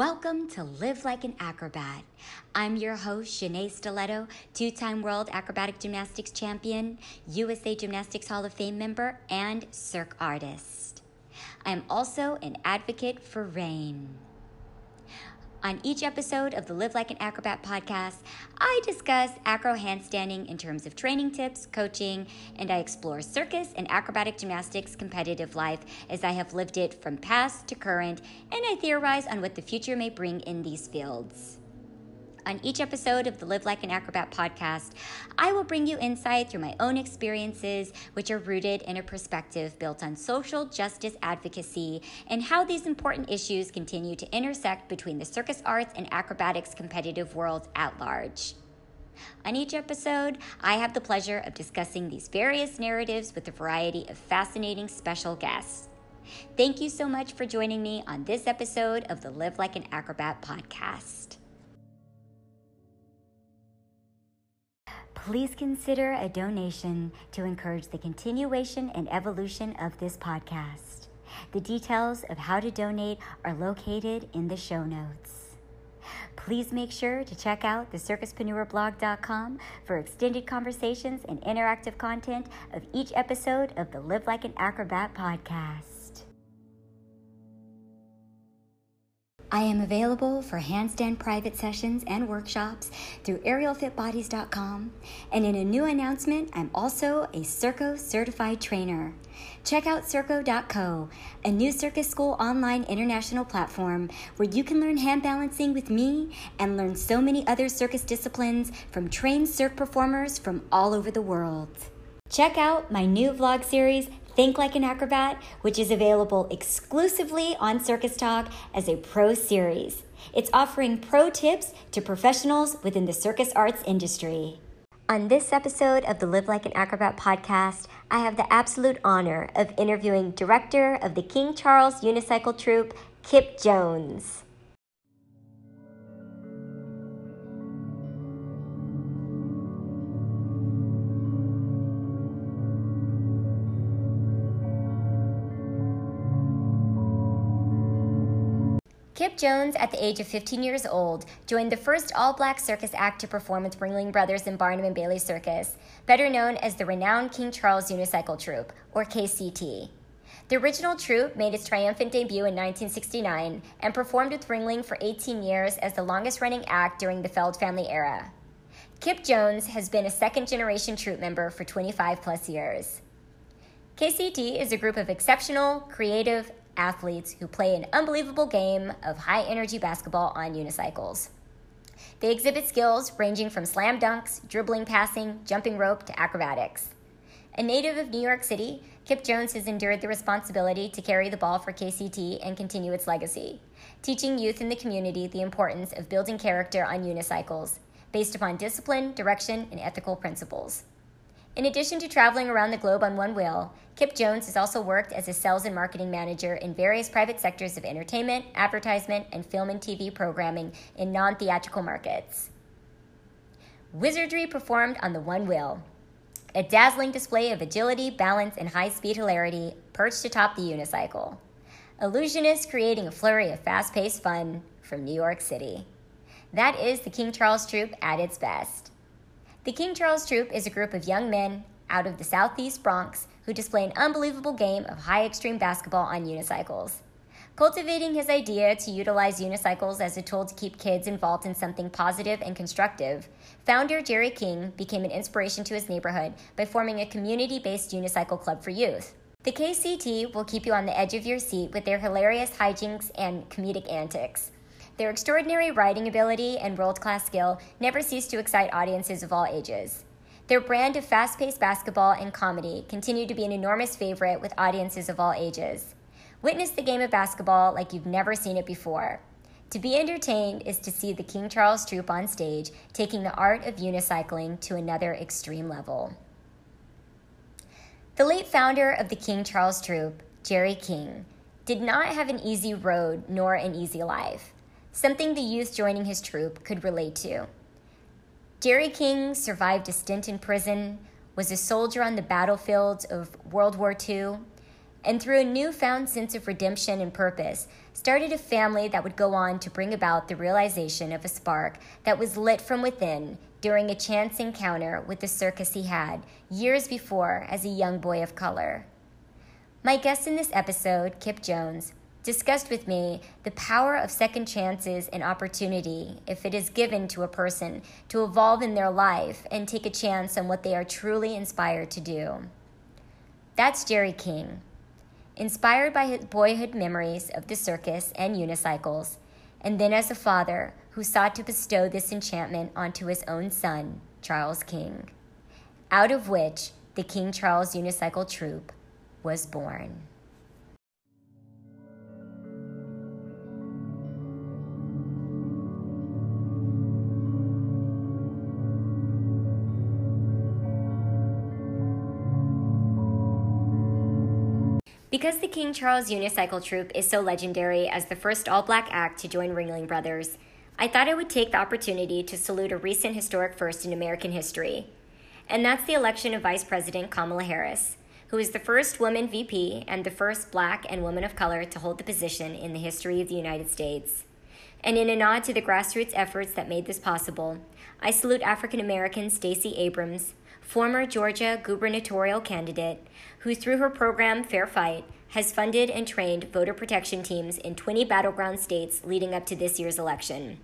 Welcome to Live Like an Acrobat. I'm your host, Shenea Stiletto, two time World Acrobatic Gymnastics Champion, USA Gymnastics Hall of Fame member, and Cirque artist. I'm also an advocate for rain. On each episode of the Live Like an Acrobat podcast, I discuss acro handstanding in terms of training tips, coaching, and I explore circus and acrobatic gymnastics competitive life as I have lived it from past to current, and I theorize on what the future may bring in these fields. On each episode of the Live Like an Acrobat podcast, I will bring you insight through my own experiences, which are rooted in a perspective built on social justice advocacy and how these important issues continue to intersect between the circus arts and acrobatics competitive world at large. On each episode, I have the pleasure of discussing these various narratives with a variety of fascinating special guests. Thank you so much for joining me on this episode of the Live Like an Acrobat podcast. Please consider a donation to encourage the continuation and evolution of this podcast. The details of how to donate are located in the show notes. Please make sure to check out the circuspreneurblog.com for extended conversations and interactive content of each episode of the Live Like an Acrobat podcast. I am available for handstand private sessions and workshops through aerialfitbodies.com. And in a new announcement, I'm also a Circo certified trainer. Check out Circo.co, a new circus school online international platform where you can learn hand balancing with me and learn so many other circus disciplines from trained cirque performers from all over the world. Check out my new vlog series, Think Like an Acrobat, which is available exclusively on Circus Talk as a pro series. It's offering pro tips to professionals within the circus arts industry. On this episode of the Live Like an Acrobat podcast, I have the absolute honor of interviewing director of the King Charles Unicycle Troupe, Kip Jones. Kip Jones, at the age of 15 years old, joined the first all black circus act to perform with Ringling Brothers and Barnum and Bailey Circus, better known as the renowned King Charles Unicycle Troupe, or KCT. The original troupe made its triumphant debut in 1969 and performed with Ringling for 18 years as the longest running act during the Feld family era. Kip Jones has been a second generation troupe member for 25 plus years. KCT is a group of exceptional, creative, athletes who play an unbelievable game of high energy basketball on unicycles. They exhibit skills ranging from slam dunks, dribbling, passing, jumping rope to acrobatics. A native of New York City, Kip Jones has endured the responsibility to carry the ball for KCT and continue its legacy, teaching youth in the community the importance of building character on unicycles based upon discipline, direction, and ethical principles. In addition to traveling around the globe on one wheel, Kip Jones has also worked as a sales and marketing manager in various private sectors of entertainment, advertisement, and film and TV programming in non theatrical markets. Wizardry performed on the one wheel. A dazzling display of agility, balance, and high speed hilarity perched atop the unicycle. Illusionists creating a flurry of fast paced fun from New York City. That is the King Charles Troupe at its best. The King Charles Troupe is a group of young men out of the southeast Bronx who display an unbelievable game of high extreme basketball on unicycles. Cultivating his idea to utilize unicycles as a tool to keep kids involved in something positive and constructive, founder Jerry King became an inspiration to his neighborhood by forming a community based unicycle club for youth. The KCT will keep you on the edge of your seat with their hilarious hijinks and comedic antics. Their extraordinary writing ability and world class skill never cease to excite audiences of all ages. Their brand of fast paced basketball and comedy continue to be an enormous favorite with audiences of all ages. Witness the game of basketball like you've never seen it before. To be entertained is to see the King Charles Troupe on stage taking the art of unicycling to another extreme level. The late founder of the King Charles Troupe, Jerry King, did not have an easy road nor an easy life something the youth joining his troop could relate to. Jerry King survived a stint in prison, was a soldier on the battlefields of World War II, and through a newfound sense of redemption and purpose, started a family that would go on to bring about the realization of a spark that was lit from within during a chance encounter with the circus he had years before as a young boy of color. My guest in this episode, Kip Jones, discussed with me the power of second chances and opportunity if it is given to a person to evolve in their life and take a chance on what they are truly inspired to do. That's Jerry King. Inspired by his boyhood memories of the circus and unicycles, and then as a father who sought to bestow this enchantment onto his own son, Charles King, out of which the King Charles Unicycle Troupe was born. Because the King Charles Unicycle Troupe is so legendary as the first all black act to join Ringling Brothers, I thought I would take the opportunity to salute a recent historic first in American history. And that's the election of Vice President Kamala Harris, who is the first woman VP and the first black and woman of color to hold the position in the history of the United States. And in a nod to the grassroots efforts that made this possible, I salute African American Stacey Abrams, former Georgia gubernatorial candidate, who through her program Fair Fight has funded and trained voter protection teams in 20 battleground states leading up to this year's election.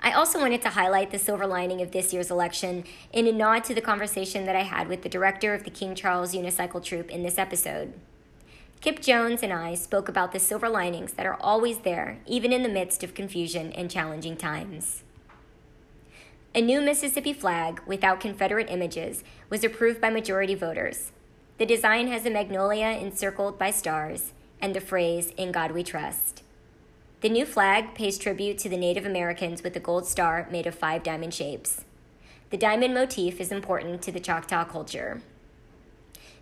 I also wanted to highlight the silver lining of this year's election in a nod to the conversation that I had with the director of the King Charles Unicycle Troupe in this episode. Kip Jones and I spoke about the silver linings that are always there, even in the midst of confusion and challenging times. A new Mississippi flag without Confederate images was approved by majority voters. The design has a magnolia encircled by stars and the phrase, In God We Trust. The new flag pays tribute to the Native Americans with a gold star made of five diamond shapes. The diamond motif is important to the Choctaw culture.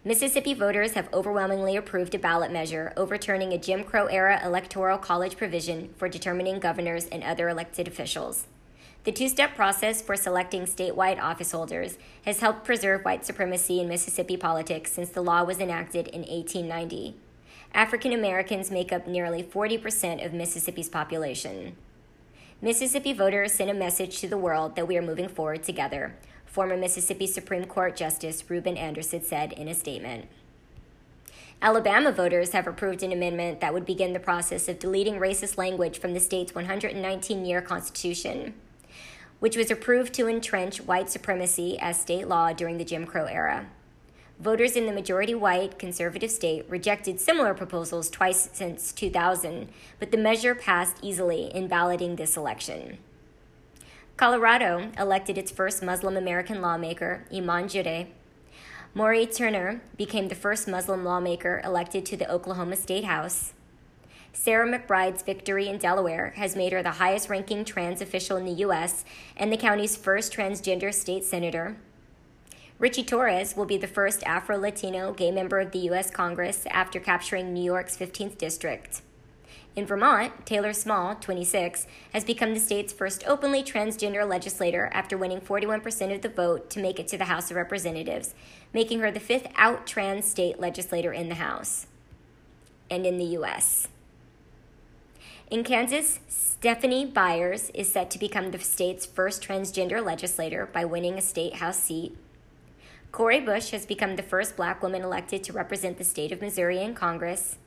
Mississippi voters have overwhelmingly approved a ballot measure overturning a Jim Crow era electoral college provision for determining governors and other elected officials. The two step process for selecting statewide office holders has helped preserve white supremacy in Mississippi politics since the law was enacted in 1890. African Americans make up nearly 40% of Mississippi's population. Mississippi voters sent a message to the world that we are moving forward together, former Mississippi Supreme Court Justice Reuben Anderson said in a statement. Alabama voters have approved an amendment that would begin the process of deleting racist language from the state's 119 year constitution which was approved to entrench white supremacy as state law during the Jim Crow era. Voters in the majority white conservative state rejected similar proposals twice since 2000, but the measure passed easily in balloting this election. Colorado elected its first Muslim American lawmaker, Iman Jodeh. Mauree Turner became the first Muslim lawmaker elected to the Oklahoma State House. Sarah McBride's victory in Delaware has made her the highest ranking trans official in the U.S. and the county's first transgender state senator. Richie Torres will be the first Afro Latino gay member of the U.S. Congress after capturing New York's 15th district. In Vermont, Taylor Small, 26, has become the state's first openly transgender legislator after winning 41% of the vote to make it to the House of Representatives, making her the fifth out trans state legislator in the House and in the U.S. In Kansas, Stephanie Byers is set to become the state's first transgender legislator by winning a state house seat. Cori Bush has become the first black woman elected to represent the state of Missouri in Congress.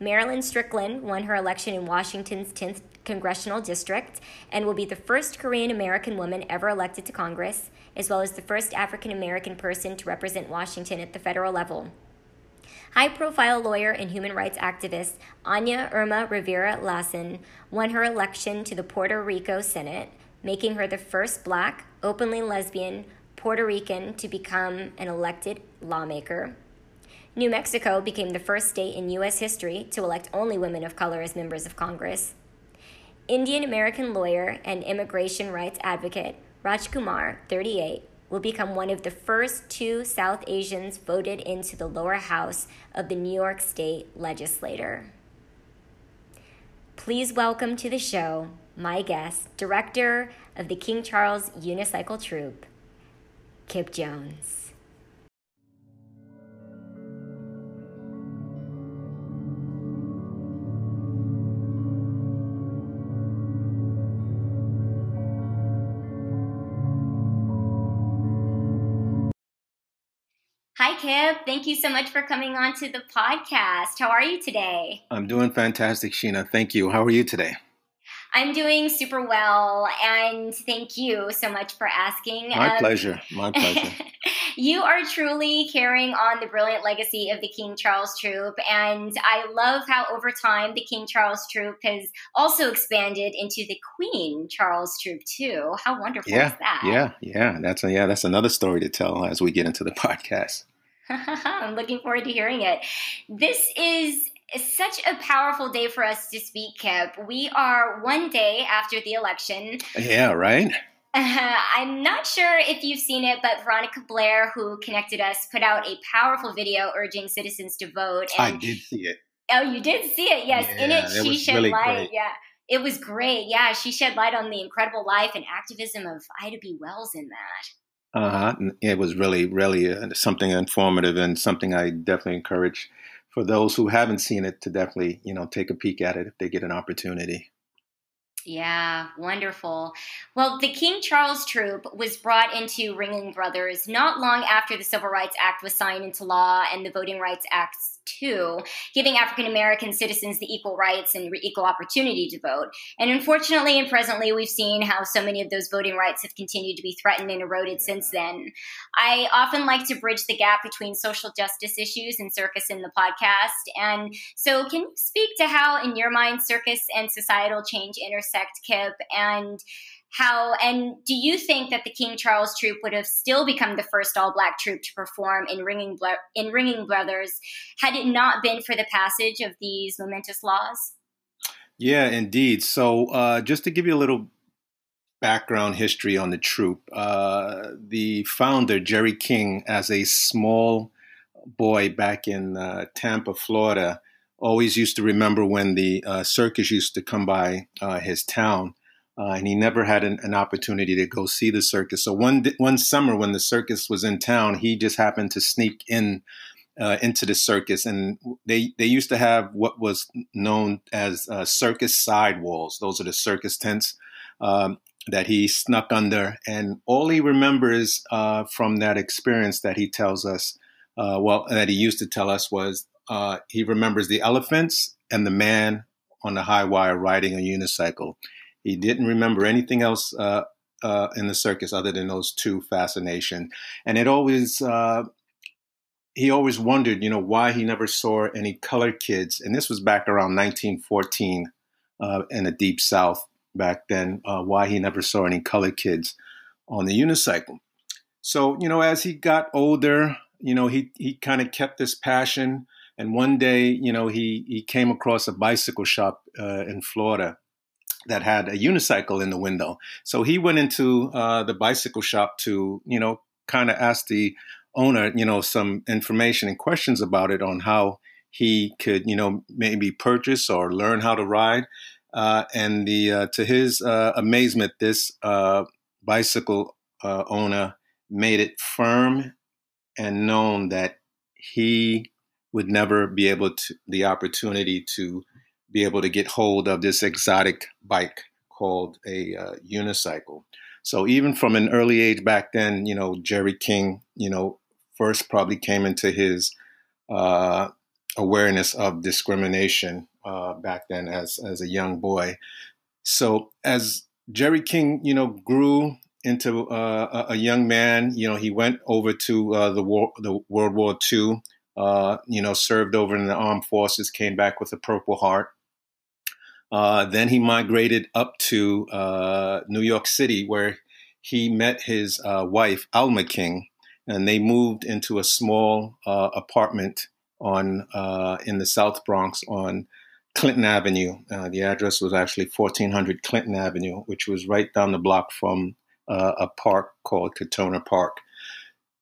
Marilyn Strickland won her election in Washington's 10th congressional district and will be the first Korean American woman ever elected to Congress, as well as the first African American person to represent Washington at the federal level. High profile lawyer and human rights activist Anya Irma Rivera Lassen won her election to the Puerto Rico Senate, making her the first black, openly lesbian Puerto Rican to become an elected lawmaker. New Mexico became the first state in U.S. history to elect only women of color as members of Congress. Indian American lawyer and immigration rights advocate Raj Kumar, 38, will become one of the first two South Asians voted into the lower house of the New York State legislature. Please welcome to the show my guest, director of the King Charles Unicycle Troupe, Kip Jones. Kip. Thank you so much for coming on to the podcast. How are you today? I'm doing fantastic, Sheena. Thank you. How are you today? I'm doing super well, and thank you so much for asking. My um, pleasure. My pleasure. you are truly carrying on the brilliant legacy of the King Charles Troupe, and I love how over time the King Charles Troupe has also expanded into the Queen Charles Troop too. How wonderful yeah, is that? Yeah, yeah, that's a, yeah, that's another story to tell as we get into the podcast. I'm looking forward to hearing it. This is such a powerful day for us to speak, Kip. We are one day after the election. Yeah, right? Uh, I'm not sure if you've seen it, but Veronica Blair, who connected us, put out a powerful video urging citizens to vote. And, I did see it. Oh, you did see it? Yes. Yeah, In it, she shed really light. Great. Yeah. It was great. Yeah. She shed light on the incredible life and activism of Ida B. Wells in that. Uh huh. It was really, really uh, something informative and something I definitely encourage for those who haven't seen it to definitely, you know, take a peek at it if they get an opportunity. Yeah, wonderful. Well, the King Charles Troupe was brought into Ringling Brothers not long after the Civil Rights Act was signed into law and the Voting Rights Acts too, giving African American citizens the equal rights and equal opportunity to vote. And unfortunately and presently, we've seen how so many of those voting rights have continued to be threatened and eroded yeah. since then. I often like to bridge the gap between social justice issues and circus in the podcast. And so, can you speak to how, in your mind, circus and societal change intersect, Kip? And how and do you think that the King Charles Troupe would have still become the first all black troop to perform in Ringling in Ringling Brothers had it not been for the passage of these momentous laws? Yeah, indeed. So, uh, just to give you a little background history on the troop, uh, the founder Jerry King, as a small boy back in uh, Tampa, Florida, always used to remember when the uh, circus used to come by uh, his town uh, and he never had an, an, opportunity to go see the circus. So one one summer when the circus was in town, he just happened to sneak in uh, into the circus, and they they used to have what was known as uh, circus sidewalls. Those are the circus tents um, that he snuck under, and all he remembers uh, from that experience that he tells us, well, that he used to tell us was uh, he remembers the elephants and the man on the high wire riding a unicycle he didn't remember anything else uh, uh, in the circus other than those two fascination. And it always, uh, he always wondered, you know, why he never saw any colored kids. And this was back around 1914 uh, in the deep South back then, why he never saw any colored kids on the unicycle. So, you know, as he got older, you know, he, he kind of kept this passion. And one day, you know, he, he came across a bicycle shop uh, in Florida that had a unicycle in the window. So he went into uh, the bicycle shop to, you know, kind of ask the owner, you know, some information and questions about it on how he could, you know, maybe purchase or learn how to ride. Uh, and the uh, to his uh, amazement, this uh, bicycle uh, owner made it firm and known that he would never be able to the opportunity to be able to get hold of this exotic bike called a uh, unicycle. So even from an early age back then, you know, Jerry King, you know, first probably came into his uh, awareness of discrimination uh, back then as as a young boy. So as Jerry King, you know, grew into uh, a young man, you know, he went over to uh, the war, the World War II. Uh, you know, served over in the armed forces, came back with a Purple Heart. Uh, then he migrated up to uh, New York City, where he met his uh, wife, Alma King, and they moved into a small uh, apartment on uh, in the South Bronx on Clinton Avenue. The address was actually 1400 Clinton Avenue, which was right down the block from a park called Crotona Park.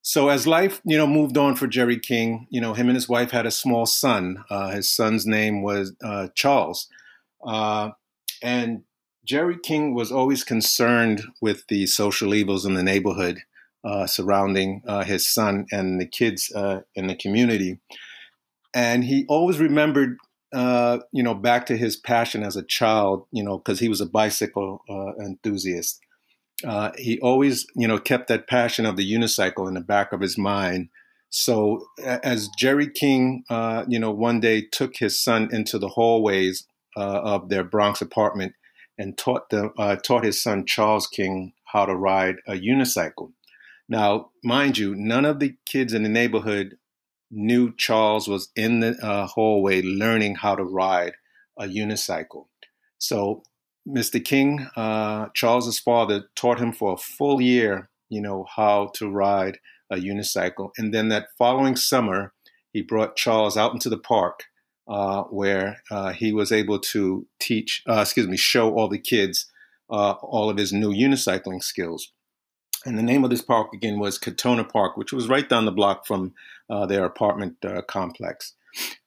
So as life, you know, moved on for Jerry King, you know, him and his wife had a small son. his son's name was Charles. Uh, and Jerry King was always concerned with the social evils in the neighborhood uh, surrounding uh, his son and the kids uh, in the community. And he always remembered, uh, you know, back to his passion as a child, you know, because he was a bicycle uh, he always, you know, kept that passion of the unicycle in the back of his mind. So as Jerry King, uh, you know, one day took his son into the hallways uh, of their Bronx apartment and taught the uh, taught his son Charles King how to ride a unicycle. Now, mind you, none of the kids in the neighborhood knew Charles was in the uh, hallway learning how to ride a unicycle. So Mr. King, uh, Charles's father, taught him for a full year, you know, how to ride a unicycle. And then that following summer, he brought Charles out into the park uh, where uh, he was able to teach, uh, excuse me, show all the kids uh, all of his new unicycling skills. And the name of this park again was Crotona Park, which was right down the block from uh, their apartment complex.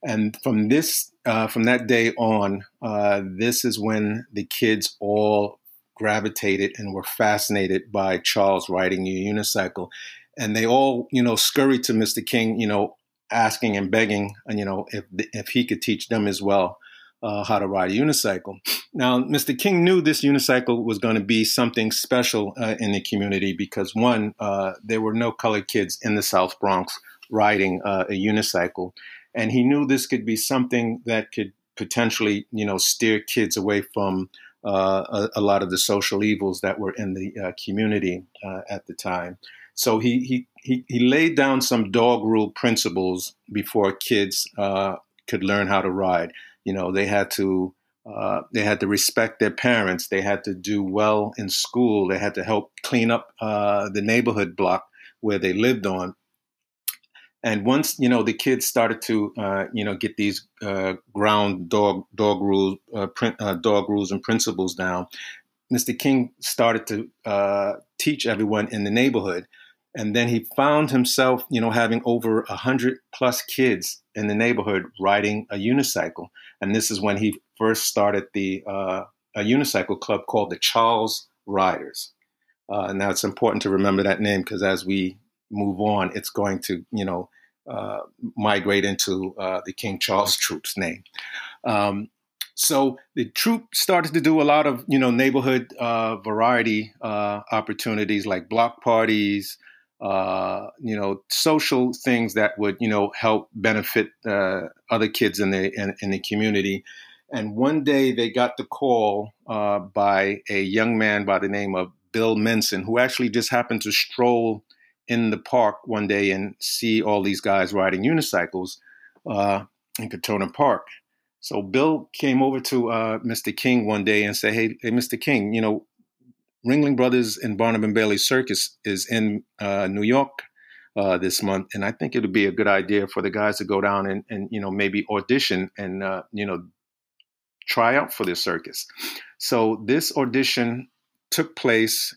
And from this, from that day on, this is when the kids all gravitated and were fascinated by Charles riding a unicycle and they all, you know, scurried to Mr. King, you know, asking and begging, you know, if if he could teach them as well uh, how to ride a unicycle. Now, Mr. King knew this unicycle was going to be something special uh, in the community because one, uh, there were no colored kids in the South Bronx riding uh, a unicycle, and he knew this could be something that could potentially, you know, steer kids away from. Uh, a, a, lot of the social evils that were in the uh, community at the time. So he he he, he laid down some dog rule principles before kids uh, could learn how to ride. You know, they had to uh, they had to respect their parents. They had to do well in school. They had to help clean up uh, the neighborhood block where they lived on. And once you know the kids started to uh, you know get these uh, ground dog dog rules uh, print, uh, dog rules and principles down, Mr. King started to teach everyone in the neighborhood and then he found himself, you know, having over a hundred plus kids in the neighborhood riding a unicycle. And this is when he first started the uh, a unicycle club called the Charles Riders. Uh, now it's important to remember that name because as we move on, it's going to, you know, uh, migrate into uh, the King Charles Troupe's name. Um, so the troop started to do a lot of, you know, neighborhood uh, variety uh, opportunities like block parties, uh, you know, social things that would, you know, help benefit uh, other kids in the in, in, the community. And one day they got the call by a young man by the name of Bill Menson, who actually just happened to stroll in the park one day and see all these guys riding unicycles uh, in Crotona Park. So Bill came over to uh, Mr. King one day and said, "Hey, hey, Mr. King, you know, Ringling Brothers and Barnum and Bailey Circus is in uh, New York uh, this month, and I think it would be a good idea for the guys to go down and, and you know maybe audition and uh, you know try out for this circus. So this audition took place,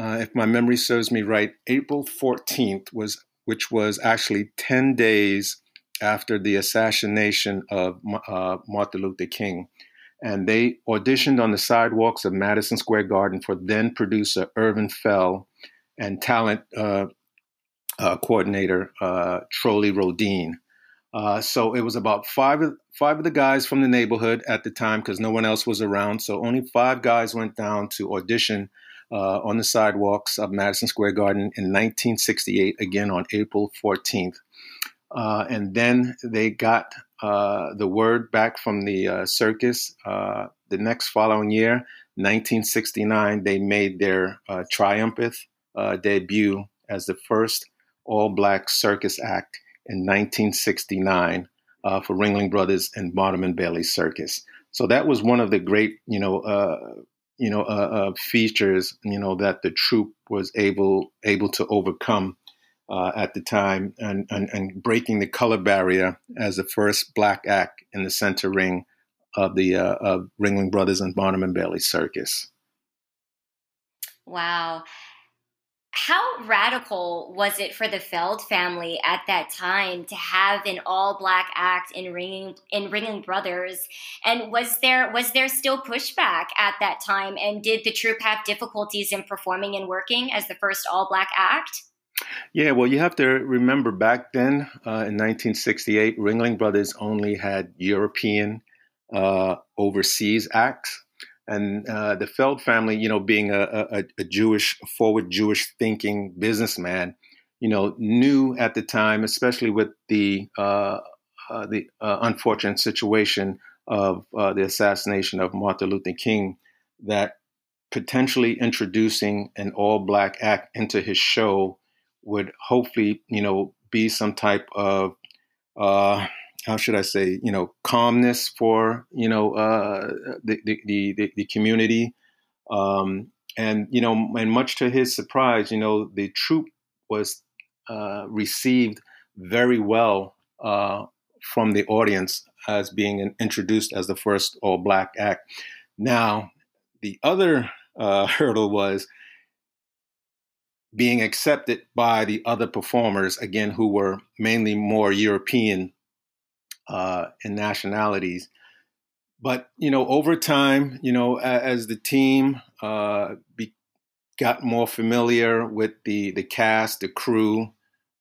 uh, if my memory serves me right, April 14th was which was actually 10 days after the assassination of uh, Martin Luther King and they auditioned on the sidewalks of Madison Square Garden for then producer Irvin Feld and talent uh, uh, coordinator uh, Trolle Rhodin. Uh, so it was about five of, five of the guys from the neighborhood at the time because no one else was around. So only five guys went down to audition uh, on the sidewalks of Madison Square Garden in 1968, again on April 14th. Uh, and then they got uh, the word back from the uh, circus. Uh, the next following year, 1969, they made their uh, triumphant debut as the first all black circus act in 1969 for Ringling Brothers and Barnum and Bailey Circus. So that was one of the great, you know, you know, features, you know, that the troupe was able able to overcome uh, at the time and, and, and, breaking the color barrier as the first black act in the center ring of the uh, of Ringling Brothers and Barnum and Bailey Circus. Wow. How radical was it for the Feld family at that time to have an all black act in Ringling in Ringling Brothers? And was there was there still pushback at that time? And did the troupe have difficulties in performing and working as the first all black act? Yeah, well, you have to remember back then uh, in 1968, Ringling Brothers only had European uh, overseas acts. And uh, the Feld family, you know, being a, a, a, Jewish, forward Jewish thinking businessman, you know, knew at the time, especially with the uh, uh, the uh, unfortunate situation of uh, the assassination of Martin Luther King, that potentially introducing an all-black act into his show would hopefully, you know, be some type of uh, how should I say, you know, calmness for you know uh, the, the, the the community, um, and you know, and much to his surprise, you know, the troupe was uh, received very well uh, from the audience as being introduced as the first all black act. Now, the other uh, hurdle was being accepted by the other performers, again, who were mainly more European uh, in nationalities. But you know, over time, you know, as the team uh, be, got more familiar with the the cast, the crew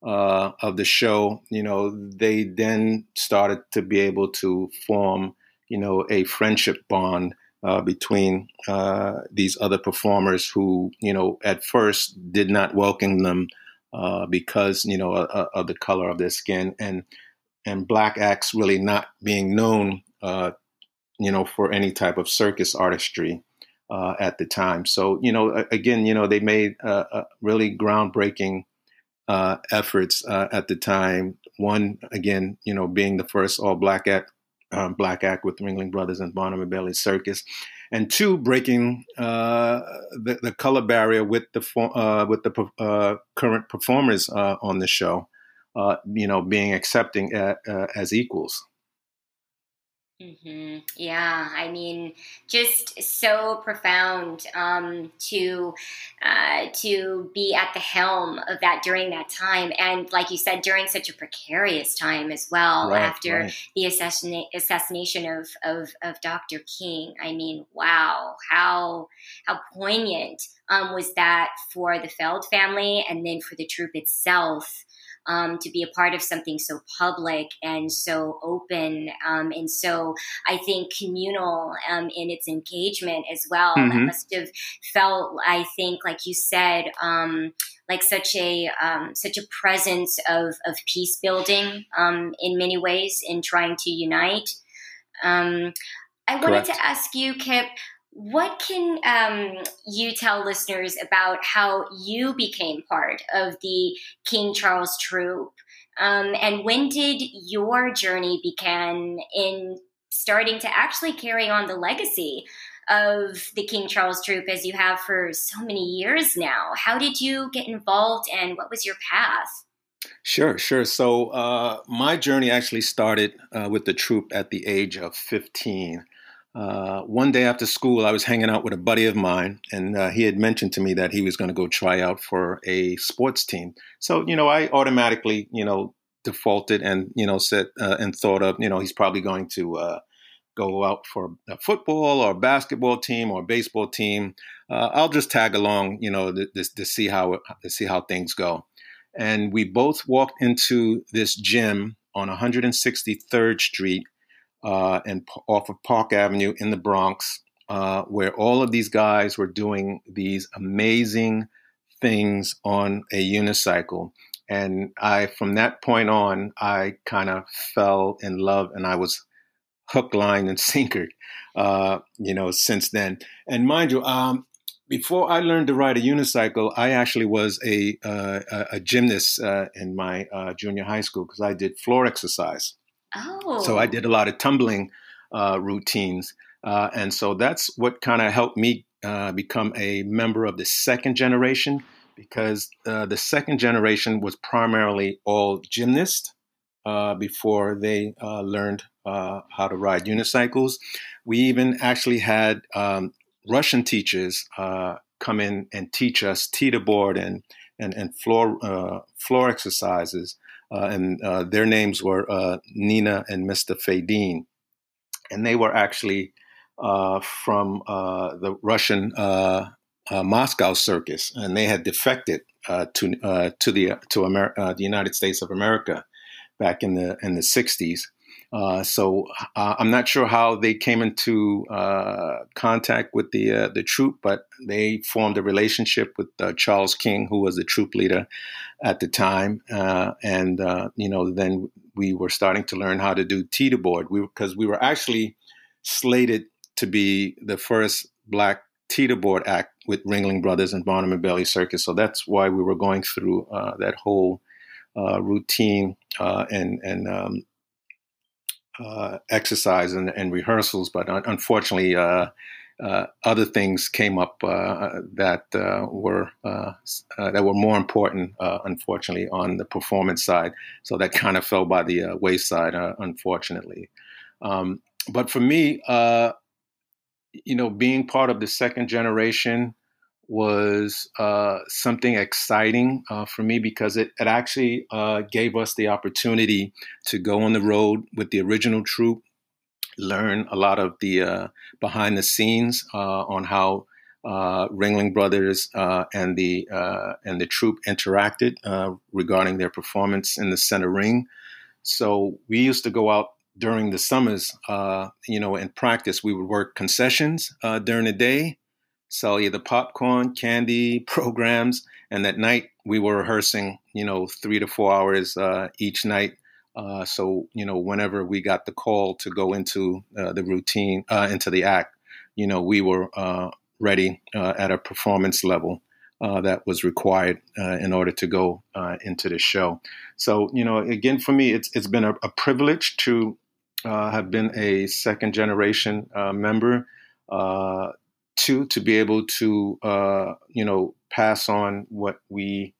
uh, of the show, you know, they then started to be able to form, you know, a friendship bond uh, between uh, these other performers who, you know, at first did not welcome them uh, because, you know, of the color of their skin and and black acts really not being known, uh, you know, for any type of circus artistry uh, at the time. So, you know, again, you know, they made really groundbreaking uh, efforts uh, at the time. One, again, you know, being the first all black act, um, black act with Ringling Brothers and Barnum and Bailey Circus, and two, breaking uh, the, the, color barrier with the uh, with the current performers on the show uh, you know, being accepting uh, uh, as equals. Mm-hmm. Yeah, I mean, just so profound um, to uh, to be at the helm of that during that time, and like you said, during such a precarious time as well. Right, after right. the assassina- assassination of, of of Dr. King, I mean, wow, how how poignant um, was that for the Feld family, and then for the troupe itself um, to be a part of something so public and so open um, and so I think communal um, in its engagement as well. Mm-hmm. That must have felt, I think, like you said, um, like such a um, such a presence of of peace building um, in many ways in trying to unite. I wanted Correct. to ask you, Kip what can um, you tell listeners about how you became part of the King Charles Troupe? Um, and when did your journey begin in starting to actually carry on the legacy of the King Charles Troupe as you have for so many years now? How did you get involved and what was your path? Sure, sure. So, uh, my journey actually started uh, with the troupe at the age of 15. Uh, one day after school, I was hanging out with a buddy of mine, and uh, he had mentioned to me that he was going to go try out for a sports team. So, you know, I automatically, you know, defaulted and, you know, said uh, and thought of, you know, he's probably going to uh, go out for a football or a basketball team or baseball team. Uh, I'll just tag along, you know, to, to see how to see how things go. And we both walked into this gym on 163rd Street uh, and off of Park Avenue in the Bronx, uh, where all of these guys were doing these amazing things on a unicycle. And I, from that point on, I kind of fell in love, and I was hook, line, and sinker, uh, you know, since then. And mind you, um, before I learned to ride a unicycle, I actually was a uh, a gymnast uh, in my uh, junior high school because I did floor exercise. Oh. So I did a lot of tumbling uh, routines. Uh, and so that's what kind of helped me uh, become a member of the second generation because uh, the second generation was primarily all gymnasts uh, before they uh, learned how to ride unicycles. We even actually had um, Russian teachers come in and teach us teeterboard and and, and floor floor exercises and uh, their names were uh, Nina and Mr. Fadin. And they were actually uh, from uh, the Russian uh, Moscow circus, and they had defected to to the to Amer- the United States of America back in the in the 60s. Uh, so uh, I'm not sure how they came into uh, contact with the uh, the troop, but they formed a relationship with uh, Charles King, who was the troop leader at the time, and you know then we were starting to learn how to do teeter board. We because we were actually slated to be the first black teeter board act with Ringling Brothers and Barnum and Bailey Circus. So that's why we were going through that whole routine and and um, uh, exercise and, and, rehearsals, but un- unfortunately, uh, uh, other things came up uh, that uh, were uh, that were more important, unfortunately, on the performance side. So that kind of fell by the wayside, unfortunately. Um, but for me, you know, being part of the second generation was uh, something exciting uh, for me because it, it actually uh, gave us the opportunity to go on the road with the original troupe, learn a lot of the uh, behind the scenes uh, on how uh, Ringling Brothers and the and the troupe interacted regarding their performance in the center ring. So we used to go out during the summers, you know, in practice. We would work concessions during the day sell you the popcorn, candy, programs, and that night we were rehearsing, you know, three to four hours uh, each night. Uh, so you know, whenever we got the call to go into uh, the routine, uh, into the act, you know, we were uh, ready uh, at a performance level that was required in order to go into the show. So you know, again, for me, it's it's been a, a privilege to have been a second generation member two to be able to uh, you know pass on what we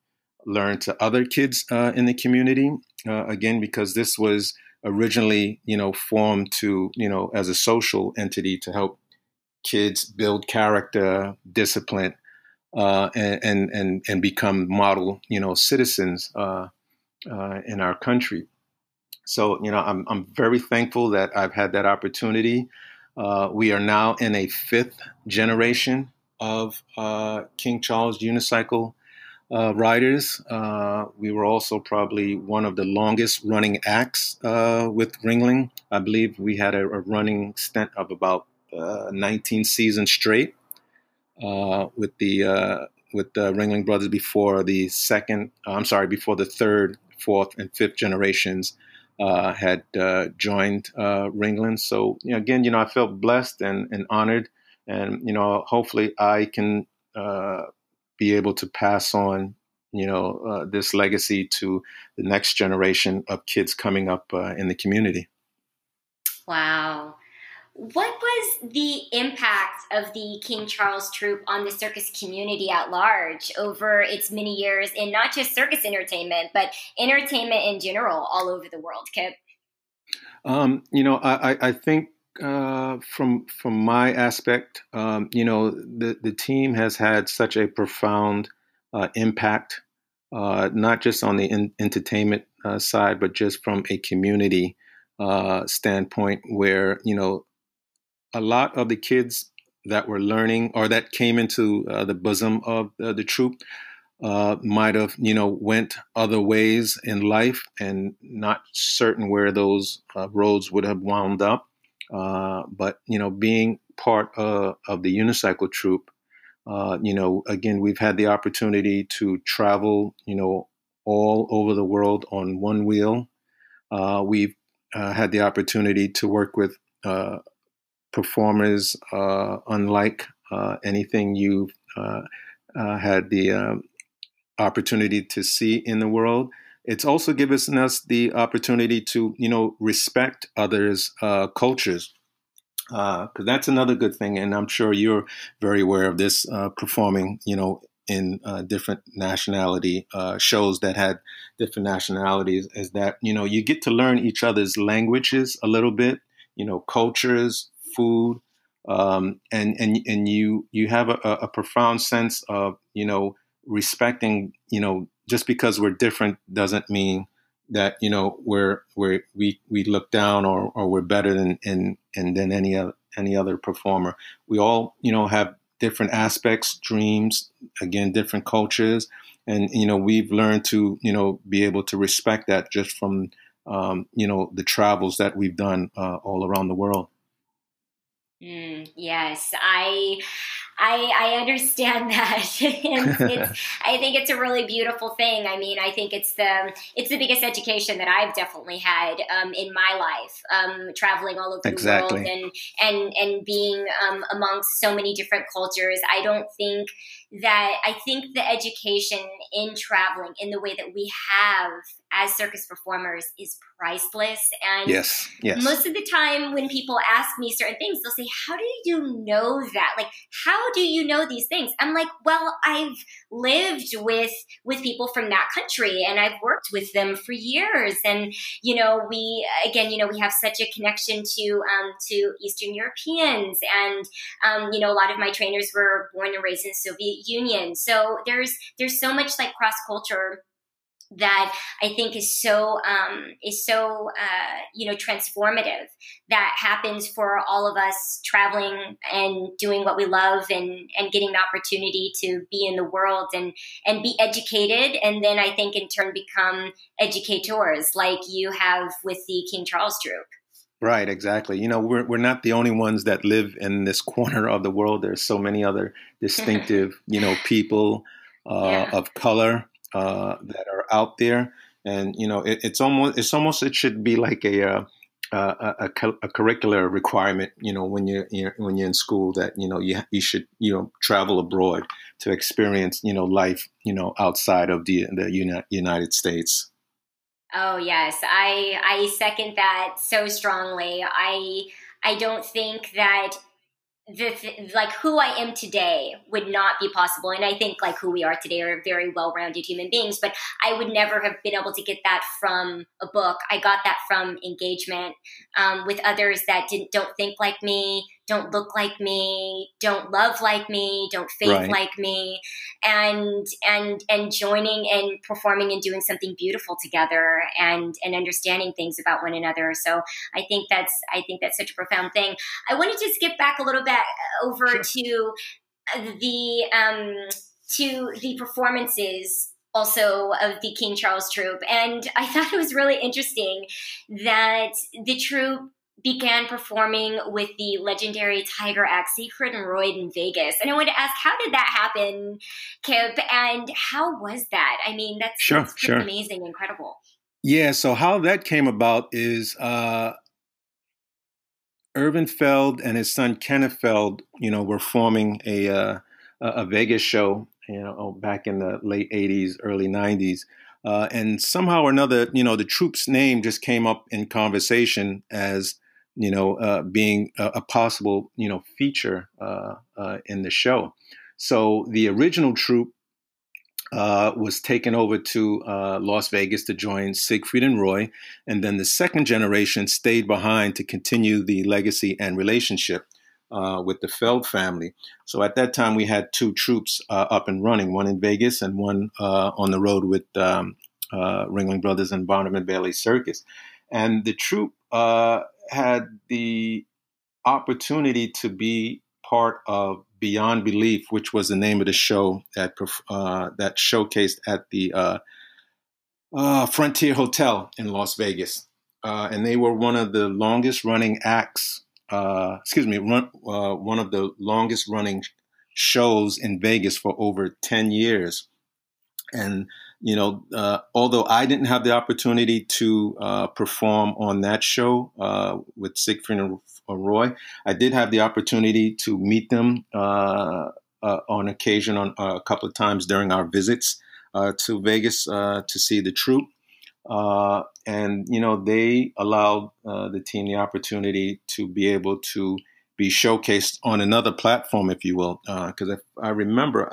learned to other kids uh, in the community uh, again because this was originally you know formed to you know as a social entity to help kids build character discipline uh, and, and and become model you know citizens uh, uh, in our country. So you know I'm, I'm very thankful that I've had that opportunity uh, we are now in a fifth generation of uh, King Charles unicycle uh, riders. Uh, we were also probably one of the longest running acts uh, with Ringling. I believe we had a, a running stint of about uh, 19 seasons straight with the with the Ringling Brothers before the second. I'm sorry, before the third, fourth, and fifth generations uh, had uh, joined uh, Ringling. So you know, again, you know, I felt blessed and, and honored, and you know, hopefully, I can uh, be able to pass on, you know, uh, this legacy to the next generation of kids coming up in the community. Wow. What was the impact of the King Charles troupe on the circus community at large over its many years in not just circus entertainment, but entertainment in general all over the world, Kip? Um, you know, I, I think uh, from from my aspect, um, you know, the the team has had such a profound uh, impact, uh, not just on the in- entertainment uh, side, but just from a community uh, standpoint, where you know a lot of the kids that were learning or that came into uh, the bosom of uh, the troop uh, might have, you know, went other ways in life and not certain where those uh, roads would have wound up. Uh, but you know, being part uh, of the unicycle troop, you know, again, we've had the opportunity to travel, you know, all over the world on one wheel. we've had the opportunity to work with performers uh, unlike uh, anything you've uh, uh, had the um, opportunity to see in the world. It's also given us the opportunity to, you know, respect others' uh, cultures, because that's another good thing. And I'm sure you're very aware of this. performing, you know, in uh, different nationality uh, shows that had different nationalities is that you know you get to learn each other's languages a little bit you know cultures food, um, and and and you you have a, a, profound sense of you know respecting you know just because we're different doesn't mean that you know we're we're we we look down or, or we're better than in, in than any other any other performer. We all you know have different aspects, dreams, again different cultures, and you know we've learned to you know be able to respect that just from um, you know, the travels that we've done uh, all around the world. Mm, yes, I I, I understand that. I think it's a really beautiful thing. I mean, I think it's the it's the biggest education that I've definitely had um, in my life, um, traveling all over exactly. the world and and and being um, amongst so many different cultures. I don't think that I think the education in traveling in the way that we have as circus performers is priceless. And yes, yes. most of the time when people ask me certain things, they'll say, How do you know that? Like, how do you know these things? I'm like, Well, I've lived with with people from that country and I've worked with them for years. And, you know, we again, you know, we have such a connection to um to Eastern Europeans and um, you know, a lot of my trainers were born and raised in Soviet Union. So there's there's so much like cross culture that I think is so um, is so uh, you know transformative that happens for all of us traveling and doing what we love and and getting the opportunity to be in the world and and be educated and then I think in turn become educators like you have with the King Charles Troupe. Right, exactly. You know, we're we're not the only ones that live in this corner of the world. There's so many other distinctive, you know, people uh, yeah. of color uh, that are out there, and you know, it, it's almost it's almost it should be like a, uh, a, a, a, a curricular requirement. You know, when you're, you're, when you're in school, that you know you you should you know travel abroad to experience you know life you know outside of the the United States. Oh yes, I I second that so strongly. I I don't think that the like who I am today would not be possible, and I think like who we are today are very well-rounded human beings. But I would never have been able to get that from a book. I got that from engagement um, with others that didn't don't think like me, don't look like me, don't love like me, don't faith right. like me, and and and joining and performing and doing something beautiful together and and understanding things about one another. So I think that's I think that's such a profound thing. I wanted to skip back a little bit over sure. to the um, to the performances also of the King Charles troupe. And I thought it was really interesting that the troupe began performing with the legendary Tiger act Siegfried and Roy in Vegas. And I wanted to ask, how did that happen, Kip? And how was that? I mean, that's, sure, that's sure. amazing, incredible. Yeah, so how that came about is uh, Irvin Feld and his son Kenneth Feld, you know, were forming a uh, a Vegas show, you know, back in the late '80s, early '90s. Uh, and somehow or another, you know, the troupe's name just came up in conversation as you know, uh, being a, a, possible, you know, feature uh, uh, in the show. So the original troupe uh, was taken over to uh, Las Vegas to join Siegfried and Roy, and then the second generation stayed behind to continue the legacy and relationship uh, with the Feld family. So at that time, we had two troupes up and running, one in Vegas and one on the road with um, Ringling Brothers and Barnum and Bailey Circus. And the troupe had the opportunity to be part of Beyond Belief, which was the name of the show that uh, that showcased at the uh, uh, Frontier Hotel in Las Vegas, uh, and they were one of the longest running acts. Uh, excuse me, run, uh, one of the longest running shows in Vegas for over ten years, and you know, uh, although I didn't have the opportunity to uh, perform on that show uh, with Siegfried and Roy, I did have the opportunity to meet them uh, uh, on occasion on uh, a couple of times during our visits to Vegas to see the troupe. and you know, they allowed the team the opportunity to be able to be showcased on another platform, if you will. Because I remember,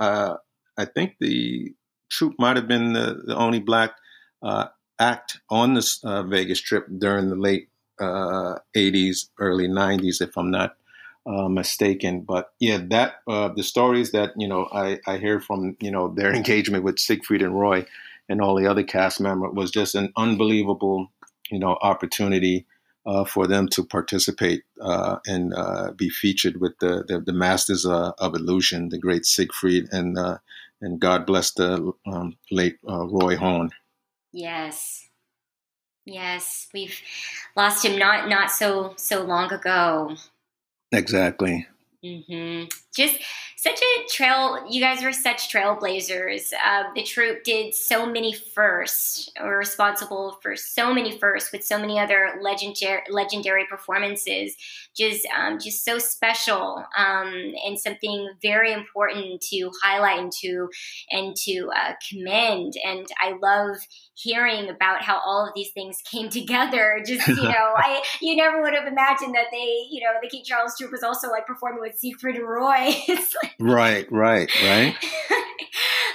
I think the Troupe might have been the, the only black uh, act on this uh, Vegas trip during the late uh, 80s, early 90s, if I'm not uh, mistaken. But yeah, that uh, the stories that you know I, I hear from you know their engagement with Siegfried and Roy and all the other cast members was just an unbelievable you know opportunity uh, for them to participate and be featured with the the, the masters of illusion, the great Siegfried and and God bless the um, late uh, Roy Horn. Yes. Yes, we've lost him not not so so long ago. Exactly. Mm-hmm. Just such a trail. You guys were such trailblazers. Uh, the troupe did so many firsts, were responsible for so many firsts with so many other legendary legendary performances. Just um, just so special um, and something very important to highlight and to and to uh, commend. And I love hearing about how all of these things came together. Just you know, I you never would have imagined that they you know the King Charles Troupe was also like performing with Siegfried and Roy. like, right, right, right.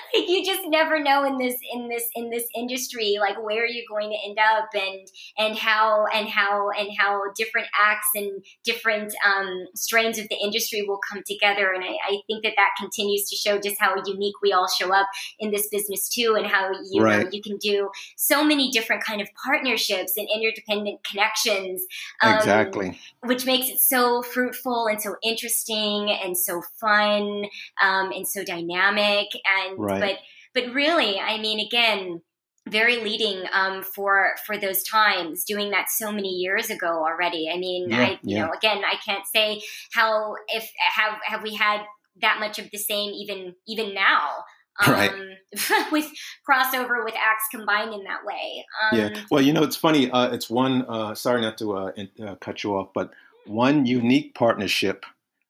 you just never know in this in this in this industry like where you're going to end up and and how and how and how different acts and different um, strains of the industry will come together and I, I, think that that continues to show just how unique we all show up in this business too and how you right. know you can do so many different kind of partnerships and interdependent connections um, exactly which makes it so fruitful and so interesting and so fun um, and so dynamic and right. But but really i mean again very leading um, for for those times doing that so many years ago already i mean yeah, i you yeah. know again i can't say how if have have we had that much of the same even even now um, right. with crossover with acts combined in that way um, yeah well you know it's funny uh, it's one uh, sorry not to uh, in, uh, cut you off but one unique partnership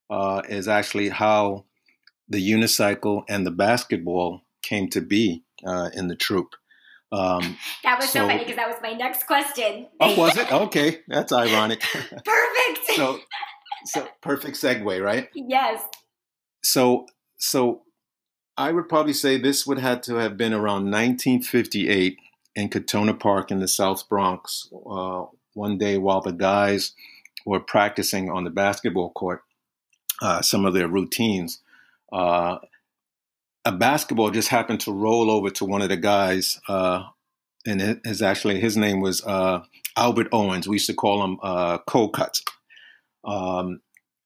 uh, is actually how the unicycle and the basketball came to be uh, in the troupe. Um, that was so, so funny because that was my next question. oh, was it? Okay, that's ironic. perfect. so, so perfect segue, right? Yes. So, so I would probably say this would have to have been around 1958 in Crotona Park in the South Bronx. Uh, one day while the guys were practicing on the basketball court, uh, some of their routines. Uh, a basketball just happened to roll over to one of the guys, uh, and it is actually his name was uh, Albert Owens. We used to call him uh, Cold Cuts, um,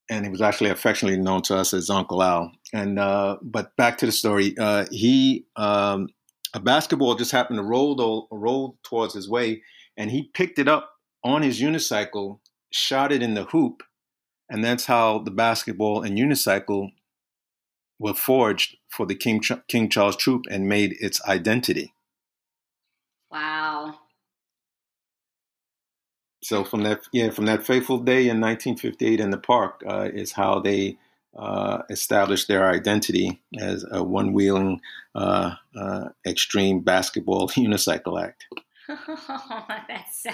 and he was actually affectionately known to us as Uncle Al. And uh, but back to the story, uh, he um, a basketball just happened to roll roll towards his way, and he picked it up on his unicycle, shot it in the hoop, and that's how the basketball and unicycle were forged for the King, King Charles Troupe and made its identity. Wow. So from that, yeah, from that fateful day in 1958 in the park uh, is how they uh, established their identity as a one-wheeling uh, uh extreme basketball unicycle act. that's so.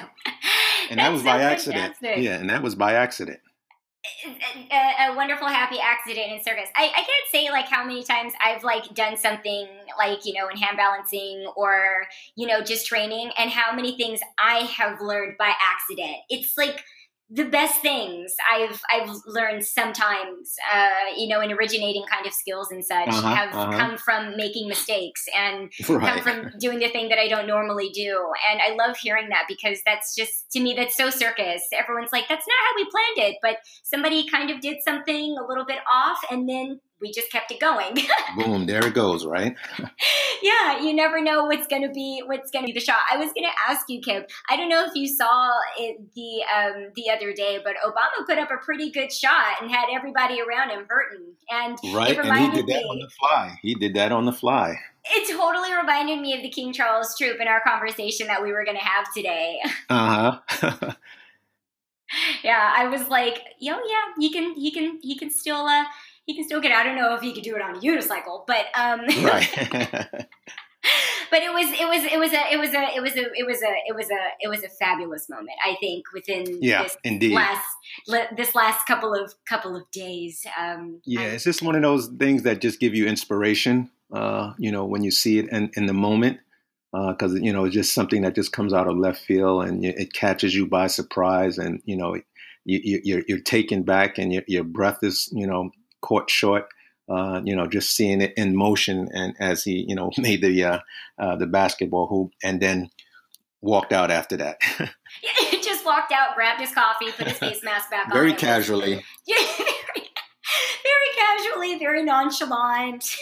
And that was so by accident. Yeah, and that was by accident a, a, wonderful happy accident in circus I, I can't say like how many times i've like done something like you know in hand balancing or you know just training and how many things i have learned by accident. It's like the best things I've I've learned sometimes, uh, you know, in originating kind of skills and such, uh-huh, have uh-huh. come from making mistakes and right. come from doing the thing that I don't normally do. And I love hearing that because that's just to me that's so circus. Everyone's like, that's not how we planned it, but somebody kind of did something a little bit off, and then we just kept it going. Boom, there it goes, right? yeah, you never know what's going to be what's going to be the shot. I was going to ask you, Kip. I don't know if you saw it the um, the other day, but Obama put up a pretty good shot and had everybody around him hurting. And right, and he did that me, on the fly. He did that on the fly. It totally reminded me of the King Charles Troupe in our conversation that we were going to have today. Uh huh. yeah, I was like, yo, yeah, he can, he can, he can still. Uh, he can still get. I don't know if he could do it on a unicycle, but um, right. but it was it was it was a it was a it was a it was a it was a it was a fabulous moment. I think within yeah, this indeed. last this last couple of couple of days. Um, yeah, it's just one of those things that just give you inspiration. Uh, you know, when you see it in, in the moment, because uh, you know it's just something that just comes out of left field and it catches you by surprise, and you know you, you, you're you're taken back and your your breath is you know caught short. Uh, you know, just seeing it in motion, and as he, you know, made the uh, uh, the basketball hoop, and then walked out after that. yeah, just walked out, grabbed his coffee, put his face mask back on. very on. Casually. Yeah, very, very casually, very nonchalant.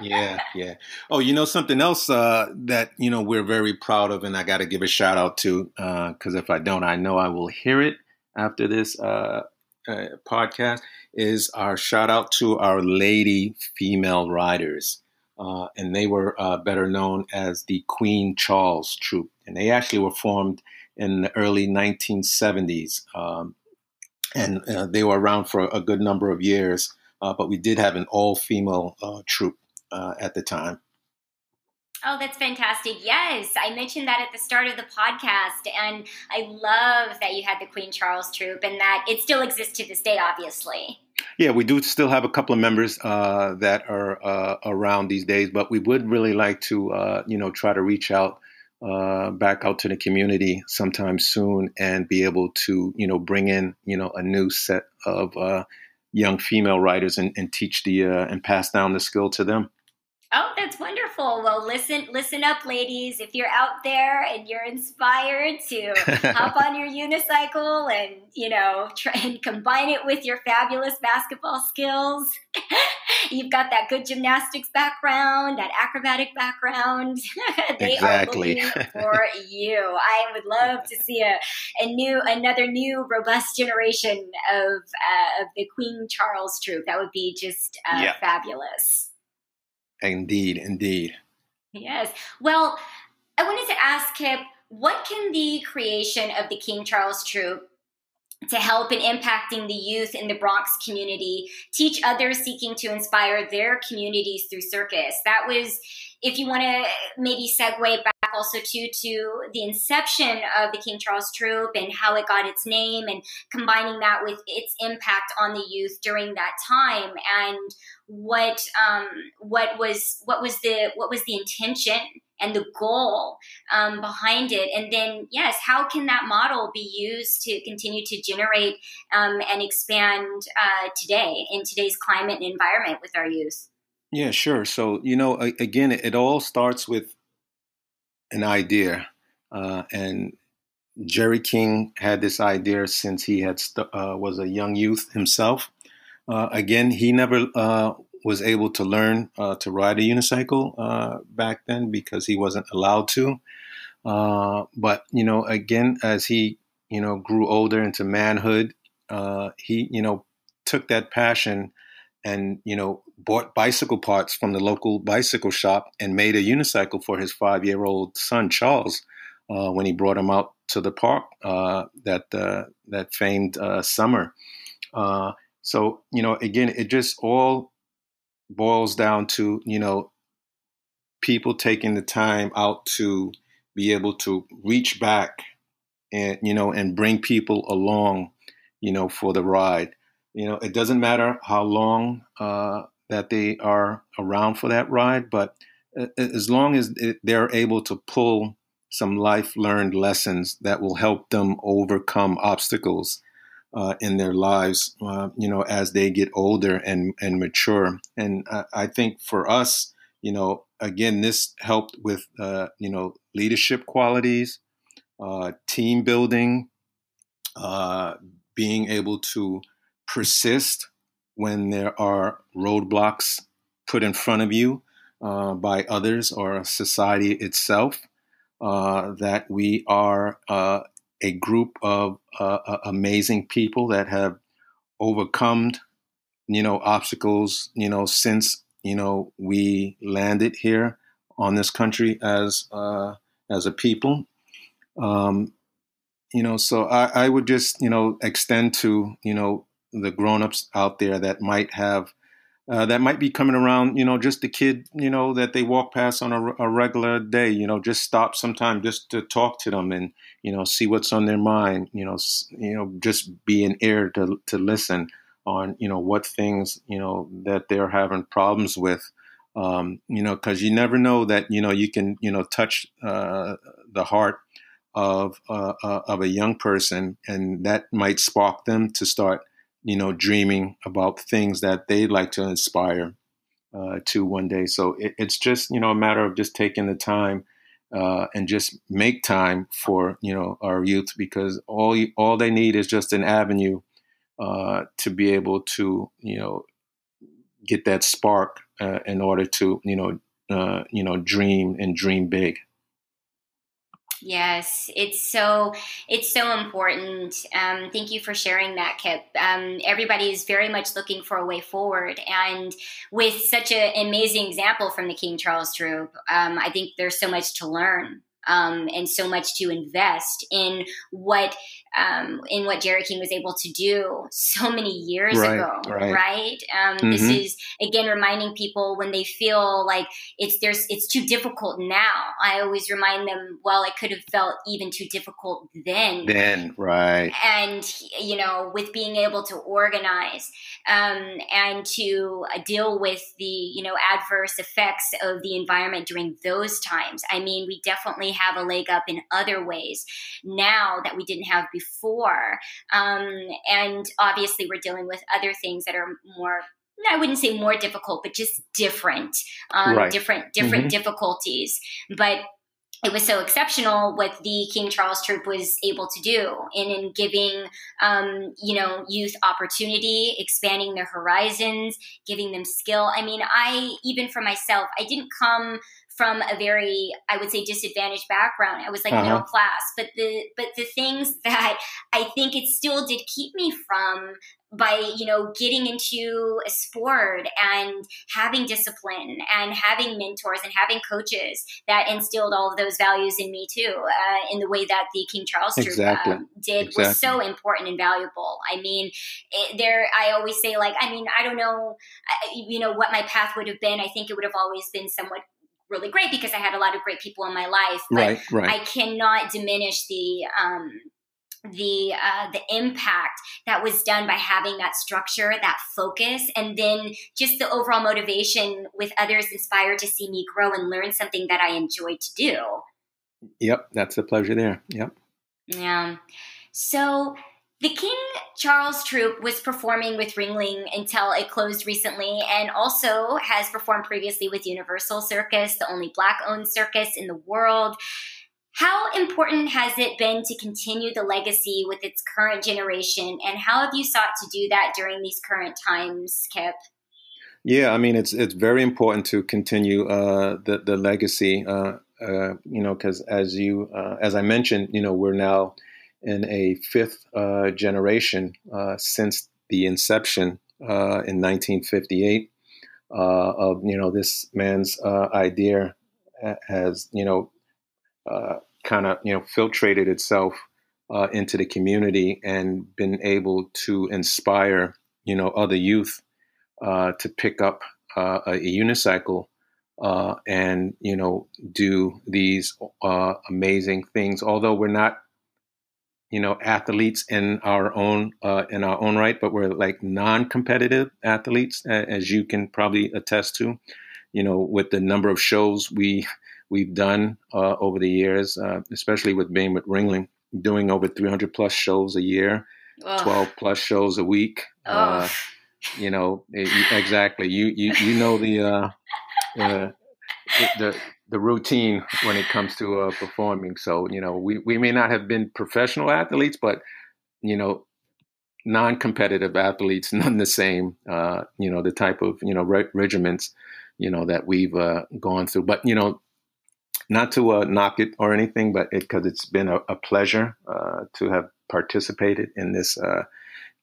yeah, yeah. Oh, you know something else uh, that you know we're very proud of, and I got to give a shout out to because uh, if I don't, I know I will hear it after this uh, uh, podcast. Is our shout out to our lady female riders, uh, and they were uh, better known as the Queen Charles Troupe, and they actually were formed in the early 1970s, um, and they were around for a good number of years. but we did have an all female troupe uh, at the time. Oh, that's fantastic. Yes, I mentioned that at the start of the podcast. And I love that you had the Queen Charles Troupe and that it still exists to this day, obviously. Yeah, we do still have a couple of members uh, that are uh, around these days, but we would really like to, uh, you know, try to reach out uh, back out to the community sometime soon and be able to, you know, bring in, you know, a new set of uh, young female writers and, and teach the and pass down the skill to them. Oh, that's wonderful. Well, listen, listen up, ladies. If you're out there and you're inspired to hop on your unicycle and you know try and combine it with your fabulous basketball skills, you've got that good gymnastics background, that acrobatic background. they exactly. are looking for you. I would love to see a, a new, another new, robust generation of uh, of the Queen Charles troupe. That would be just uh, fabulous. Indeed, indeed. Yes. Well, I wanted to ask Kip, what can the creation of the King Charles Troupe to help in impacting the youth in the Bronx community teach others seeking to inspire their communities through circus? That was, if you want to maybe segue back also to to the inception of the King Charles Troupe and how it got its name and combining that with its impact on the youth during that time and what um, what was what was the what was the intention and the goal um, behind it. And then yes how can that model be used to continue to generate um, and expand uh, today in today's climate and environment with our youth? Yeah sure. So you know again it all starts with an idea uh, and jerry king had this idea since he had st- uh, was a young youth himself. Uh, again, he never uh, was able to learn uh, to ride a unicycle uh, back then because he wasn't allowed to. Uh, but you know, again, as he you know grew older into manhood, uh, he you know took that passion and you know bought bicycle parts from the local bicycle shop and made a unicycle for his five-year-old son Charles when he brought him out to the park that that famed summer. So, you know, again, it just all boils down to, you know, people taking the time out to be able to reach back and, you know, and bring people along, you know, for the ride. You know, it doesn't matter how long uh, that they are around for that ride, but as long as they're able to pull some life learned lessons that will help them overcome obstacles uh, in their lives, uh, you know, as they get older and, and mature. And I, I think for us, you know, again, this helped with, uh, you know, leadership qualities, uh, team building, uh, being able to persist when there are roadblocks put in front of you uh, by others or society itself. that we are a group of uh, uh, amazing people that have overcome, you know, obstacles, you know, since you know we landed here on this country as uh, as a people. Um, you know, so I, I would just you know extend to you know the grown-ups out there that might have uh, that might be coming around, you know, just the kid, you know, that they walk past on a, a, regular day, you know, just stop sometime just to talk to them and, you know, see what's on their mind, you know, you know, just be an ear to, to listen on, you know, what things, you know, that they're having problems with, um, you know, because you never know that, you know, you can, you know, touch uh, the heart of, uh, uh of a young person and that might spark them to start you know, dreaming about things that they'd like to inspire uh, to one day. So it, it's just, you know, a matter of just taking the time uh, and just make time for, you know, our youth because all all they need is just an avenue uh, to be able to, you know, get that spark uh, in order to you know uh, you know dream and dream big. Yes, it's so it's so important. Um, thank you for sharing that, Kip. Um, everybody is very much looking for a way forward, and with such an amazing example from the King Charles Troupe, um, I think there's so much to learn um, and so much to invest in what um, in what Jerry King was able to do so many years right, ago, right? right? Um, mm-hmm. This is again reminding people when they feel like it's there's it's too difficult now. I always remind them, well, it could have felt even too difficult then. Then, right? And you know, with being able to organize um, and to uh, deal with the you know adverse effects of the environment during those times. I mean, we definitely have a leg up in other ways now that we didn't have before. Um, and obviously, we're dealing with other things that are more I wouldn't say more difficult, but just different, um, right. different, different mm-hmm. difficulties. But it was so exceptional what the King Charles Troupe was able to do in, in giving, um, you know, youth opportunity, expanding their horizons, giving them skill. I mean, I, even for myself, I didn't come from a very i would say disadvantaged background i was like uh-huh. middle class but the but the things that i think it still did keep me from by you know getting into a sport and having discipline and having mentors and having coaches that instilled all of those values in me too uh, in the way that the king charles troupe exactly. um, did exactly. was so important and valuable i mean it, there i always say like i mean i don't know you know what my path would have been i think it would have always been somewhat really great because I had a lot of great people in my life. But right, right. I cannot diminish the um, the uh, the impact that was done by having that structure, that focus, and then just the overall motivation with others inspired to see me grow and learn something that I enjoyed to do. Yep, that's a pleasure there. Yep. Yeah. So the King Charles Troupe was performing with Ringling until it closed recently and also has performed previously with UniverSoul Circus, the only black owned circus in the world. How important has it been to continue the legacy with its current generation, and how have you sought to do that during these current times, Kip? Yeah, I mean it's it's very important to continue uh, the the legacy. Uh, uh, you know, because as you uh, as I mentioned, you know, we're now in a fifth uh, generation uh, since the inception uh, in 1958 uh, of you know this man's idea has you know kind of you know filtrated itself into the community and been able to inspire you know other youth to pick up a, a unicycle uh, and you know do these uh, amazing things. Although we're not you know athletes in our own uh, in our own right, but we're like non-competitive athletes, as you can probably attest to. You know, with the number of shows we we've done uh, over the years, uh, especially with being with Ringling, doing over 300 plus shows a year, Ugh. 12 plus shows a week. Uh, you know, exactly. You you you know the uh, uh, the the routine when it comes to uh, performing. So you know, we we may not have been professional athletes, but you know, non-competitive athletes, none the same. Uh, you know, the type of you know re- regiments you know that we've uh, gone through. But you know, not to uh, knock it or anything, but because it, has been a, a pleasure uh, to have participated in this uh,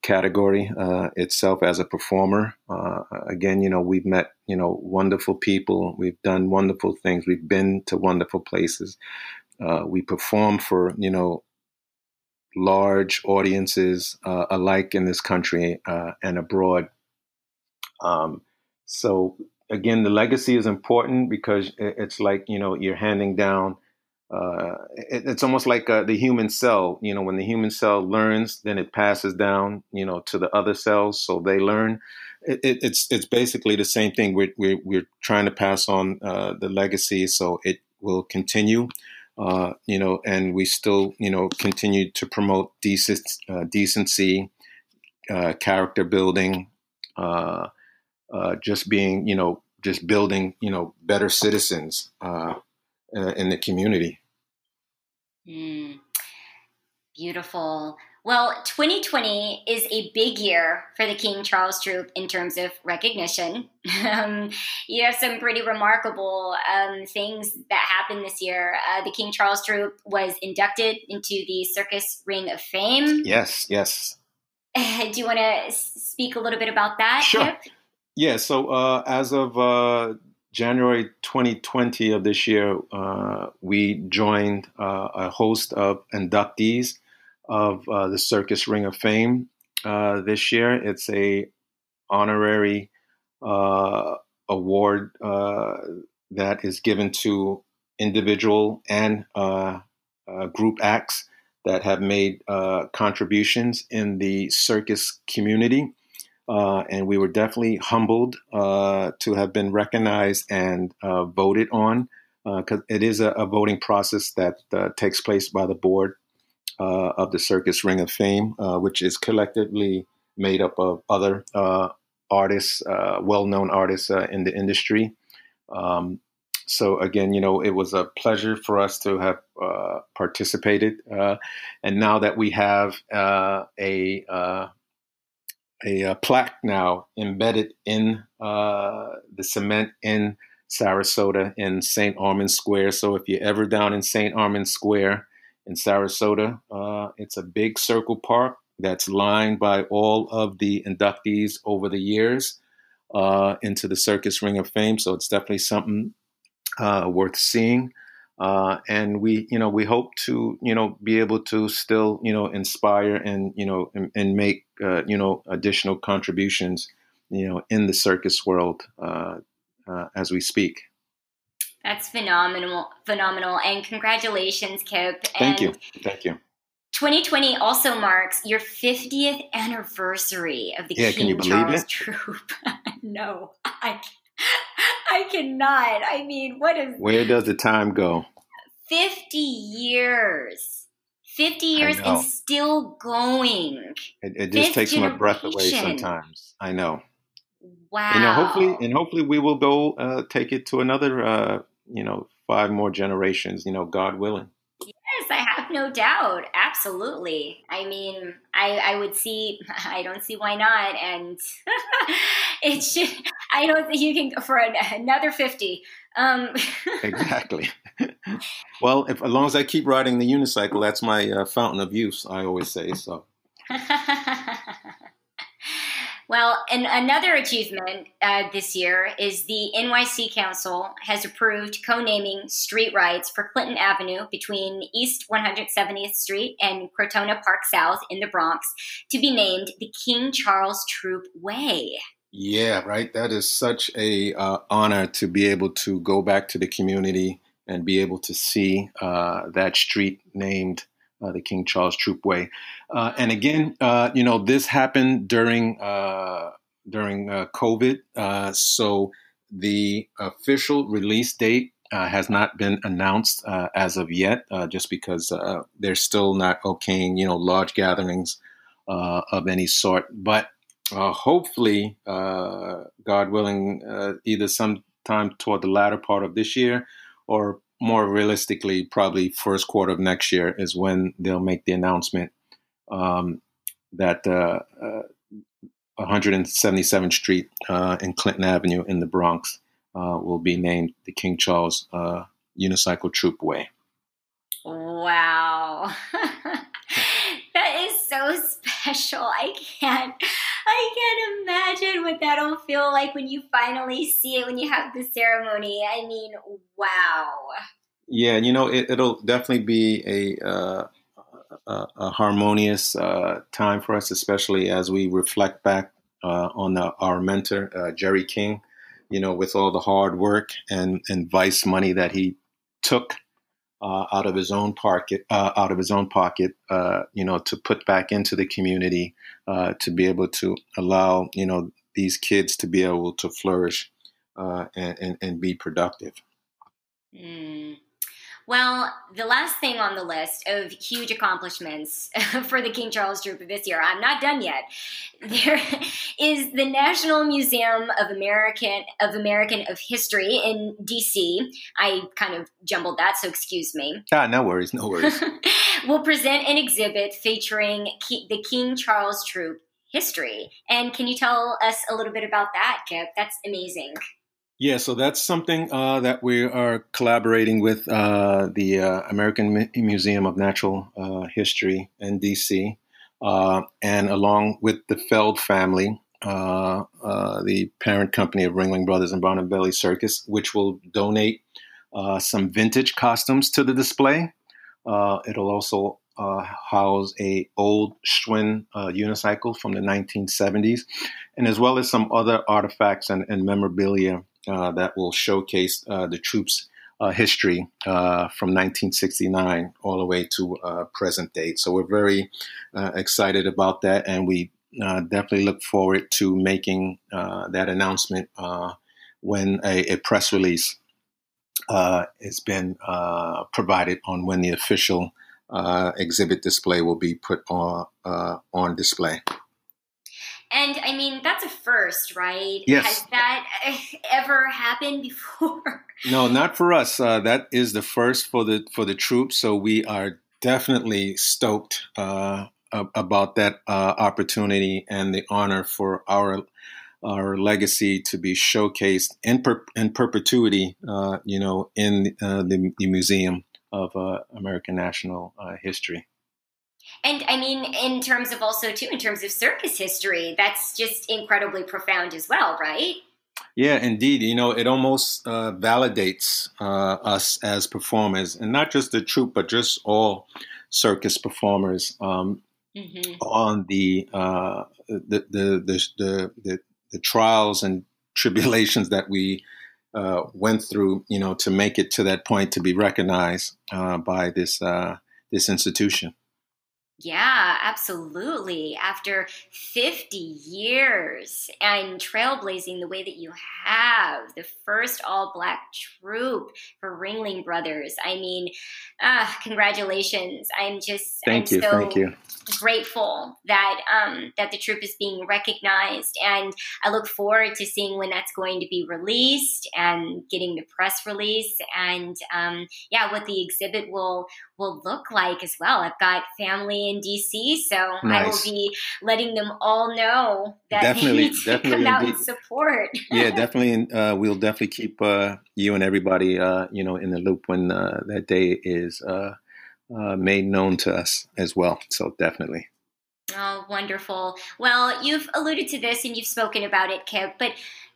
category uh, itself as a performer. Uh, again, you know, we've met, you know, wonderful people. We've done wonderful things. We've been to wonderful places. Uh, we perform for, you know, large audiences uh, alike in this country uh, and abroad. Um, so again, the legacy is important because it's like, you know, you're handing down uh, it, it's almost like uh, the human cell. You know, when the human cell learns, then it passes down, you know, to the other cells, so they learn. It, it, it's it's basically the same thing. We're we're, we're trying to pass on uh, the legacy, so it will continue. Uh, you know, and we still, you know, continue to promote decent, decency, uh, character building, just being, you know, just building, you know, better citizens uh, in the community. Mm, beautiful. Well, 2020 is a big year for the King Charles Troupe in terms of recognition. Um, you have some pretty remarkable um, things that happened this year. Uh, the King Charles Troupe was inducted into the Circus Ring of Fame. Yes, yes. Do you want to speak a little bit about that? Sure. Kip? Yeah, so uh, as of uh, January 2020 of this year, uh, we joined uh, a host of inductees of uh, the Circus Ring of Fame uh, this year. It's a honorary uh, award uh, that is given to individual and group acts that have made contributions in the circus community. And we were definitely humbled to have been recognized and voted on because it is a, a, voting process that takes place by the board uh, of the Circus Ring of Fame, uh, which is collectively made up of other uh, artists, uh, well-known artists uh, in the industry. Um, so again, you know, it was a pleasure for us to have uh, participated, and now that we have a a plaque now embedded in the cement in Sarasota in St. Armand Square. So if you're ever down in St. Armand Square, in Sarasota. Uh, it's a big circle park that's lined by all of the inductees over the years uh, into the Circus Ring of Fame. So it's definitely something uh, worth seeing. Uh, and we, you know, we hope to, you know, be able to still, you know, inspire and, you know, and, and make, uh, you know, additional contributions, you know, in the circus world uh, as we speak. That's phenomenal, phenomenal, and congratulations, Kip. Thank and you, thank you. 2020 also marks your 50th anniversary of the yeah, King Charles it? Troop. no, I, I cannot. I mean, what is? Where does the time go? 50 years. 50 years and still going. It, it just takes generation. my breath away sometimes. I know. Wow. You know, hopefully, and hopefully we will go uh, take it to another uh, you know, five more generations, you know, God willing. Yes, I have no doubt. Absolutely. I mean, I, I would see, I don't see why not. And it should, I don't think you can go for an, another 50. Um. exactly. well, if, as long as I keep riding the unicycle, that's my uh, fountain of youth, I always say. So. Well, and another achievement uh, this year is the NYC Council has approved co-naming street rights for Clinton Avenue between East 170th Street and Crotona Park South in the Bronx to be named the King Charles Troupe Way. Yeah, right. That is such a uh, honor to be able to go back to the community and be able to see uh, that street named uh, the King Charles Troupe Way. Uh, and again, uh, you know, this happened during uh, during COVID, so the official release date has not been announced as of yet, just because they're still not okaying, you know, large gatherings of any sort. But hopefully, God willing, either sometime toward the latter part of this year or more realistically, probably first quarter of next year is when they'll make the announcement um, that uh, uh, 177th Street uh, and Clinton Avenue in the Bronx uh, will be named the King Charles uh, Unicycle Troupe Way. Wow. that is so special. I can't I can't imagine what that'll feel like when you finally see it when you have the ceremony. I mean, wow. Yeah, you know, it, will definitely be a uh, a, a, harmonious uh, time for us, especially as we reflect back uh, on the, our mentor uh, Jerry King. You know, with all the hard work and and vice money that he took uh, out of his own pocket, uh, out of his own pocket, uh, you know, to put back into the community, uh, to be able to allow, you know, these kids to be able to flourish uh, and, and, and, be productive. Mm. Well, the last thing on the list of huge accomplishments for the King Charles Troupe this year, I'm not done yet. There is the National Museum of American of American of History in DC. I kind of jumbled that, so excuse me. Ah, no worries, no worries. We'll present an exhibit featuring the King Charles Troupe history. And can you tell us a little bit about that, Kip? That's amazing. Yeah, so that's something uh, that we are collaborating with uh, the uh, American Museum of Natural uh, History in DC, uh, and along with the Feld family, uh, the parent company of Ringling Brothers and Barnum & Bailey Circus, which will donate some vintage costumes to the display. it'll also house a old Schwinn unicycle from the 1970s, and as well as some other artifacts and, and memorabilia Uh, that will showcase uh, the troops' uh, history uh, from 1969 all the way to uh, present date. So we're very excited about that, and we definitely look forward to making that announcement when a, a, press release has been provided on when the official exhibit display will be put on on display. And I mean, that's a first, right? Yes. Has that ever happened before? No, not for us. Uh, that is the first for the for the troops. So we are definitely stoked uh, about that uh, opportunity and the honor for our our legacy to be showcased in per, in perpetuity. Uh, you know, in uh, the, the, Museum of uh, American National History. And I mean, in terms of also, too, in terms of circus history, that's just incredibly profound as well, right? Yeah, indeed. You know, it almost uh, validates uh, us as performers, and not just the troupe, but just all circus performers um, mm-hmm. on the, uh, the, the, the, the, the, the trials and tribulations that we uh, went through, you know, to make it to that point to be recognized uh, by this uh, this institution. Yeah, absolutely. After 50 years and trailblazing the way that you have, the first all black troupe for Ringling Brothers. I mean, uh, congratulations. I'm just thank I'm you, so thank you. grateful that um, that the troupe is being recognized, and I look forward to seeing when that's going to be released and getting the press release, and um, yeah, what the exhibit will will look like as well. I've got family in DC, so nice. I will be letting them all know that definitely, they need to definitely come out indeed. and support. yeah, definitely. Uh, we'll definitely keep uh, you and everybody, uh, you know, in the loop when uh, that day is uh, uh, made known to us as well. So definitely. Oh, wonderful. Well, you've alluded to this and you've spoken about it, Kip, but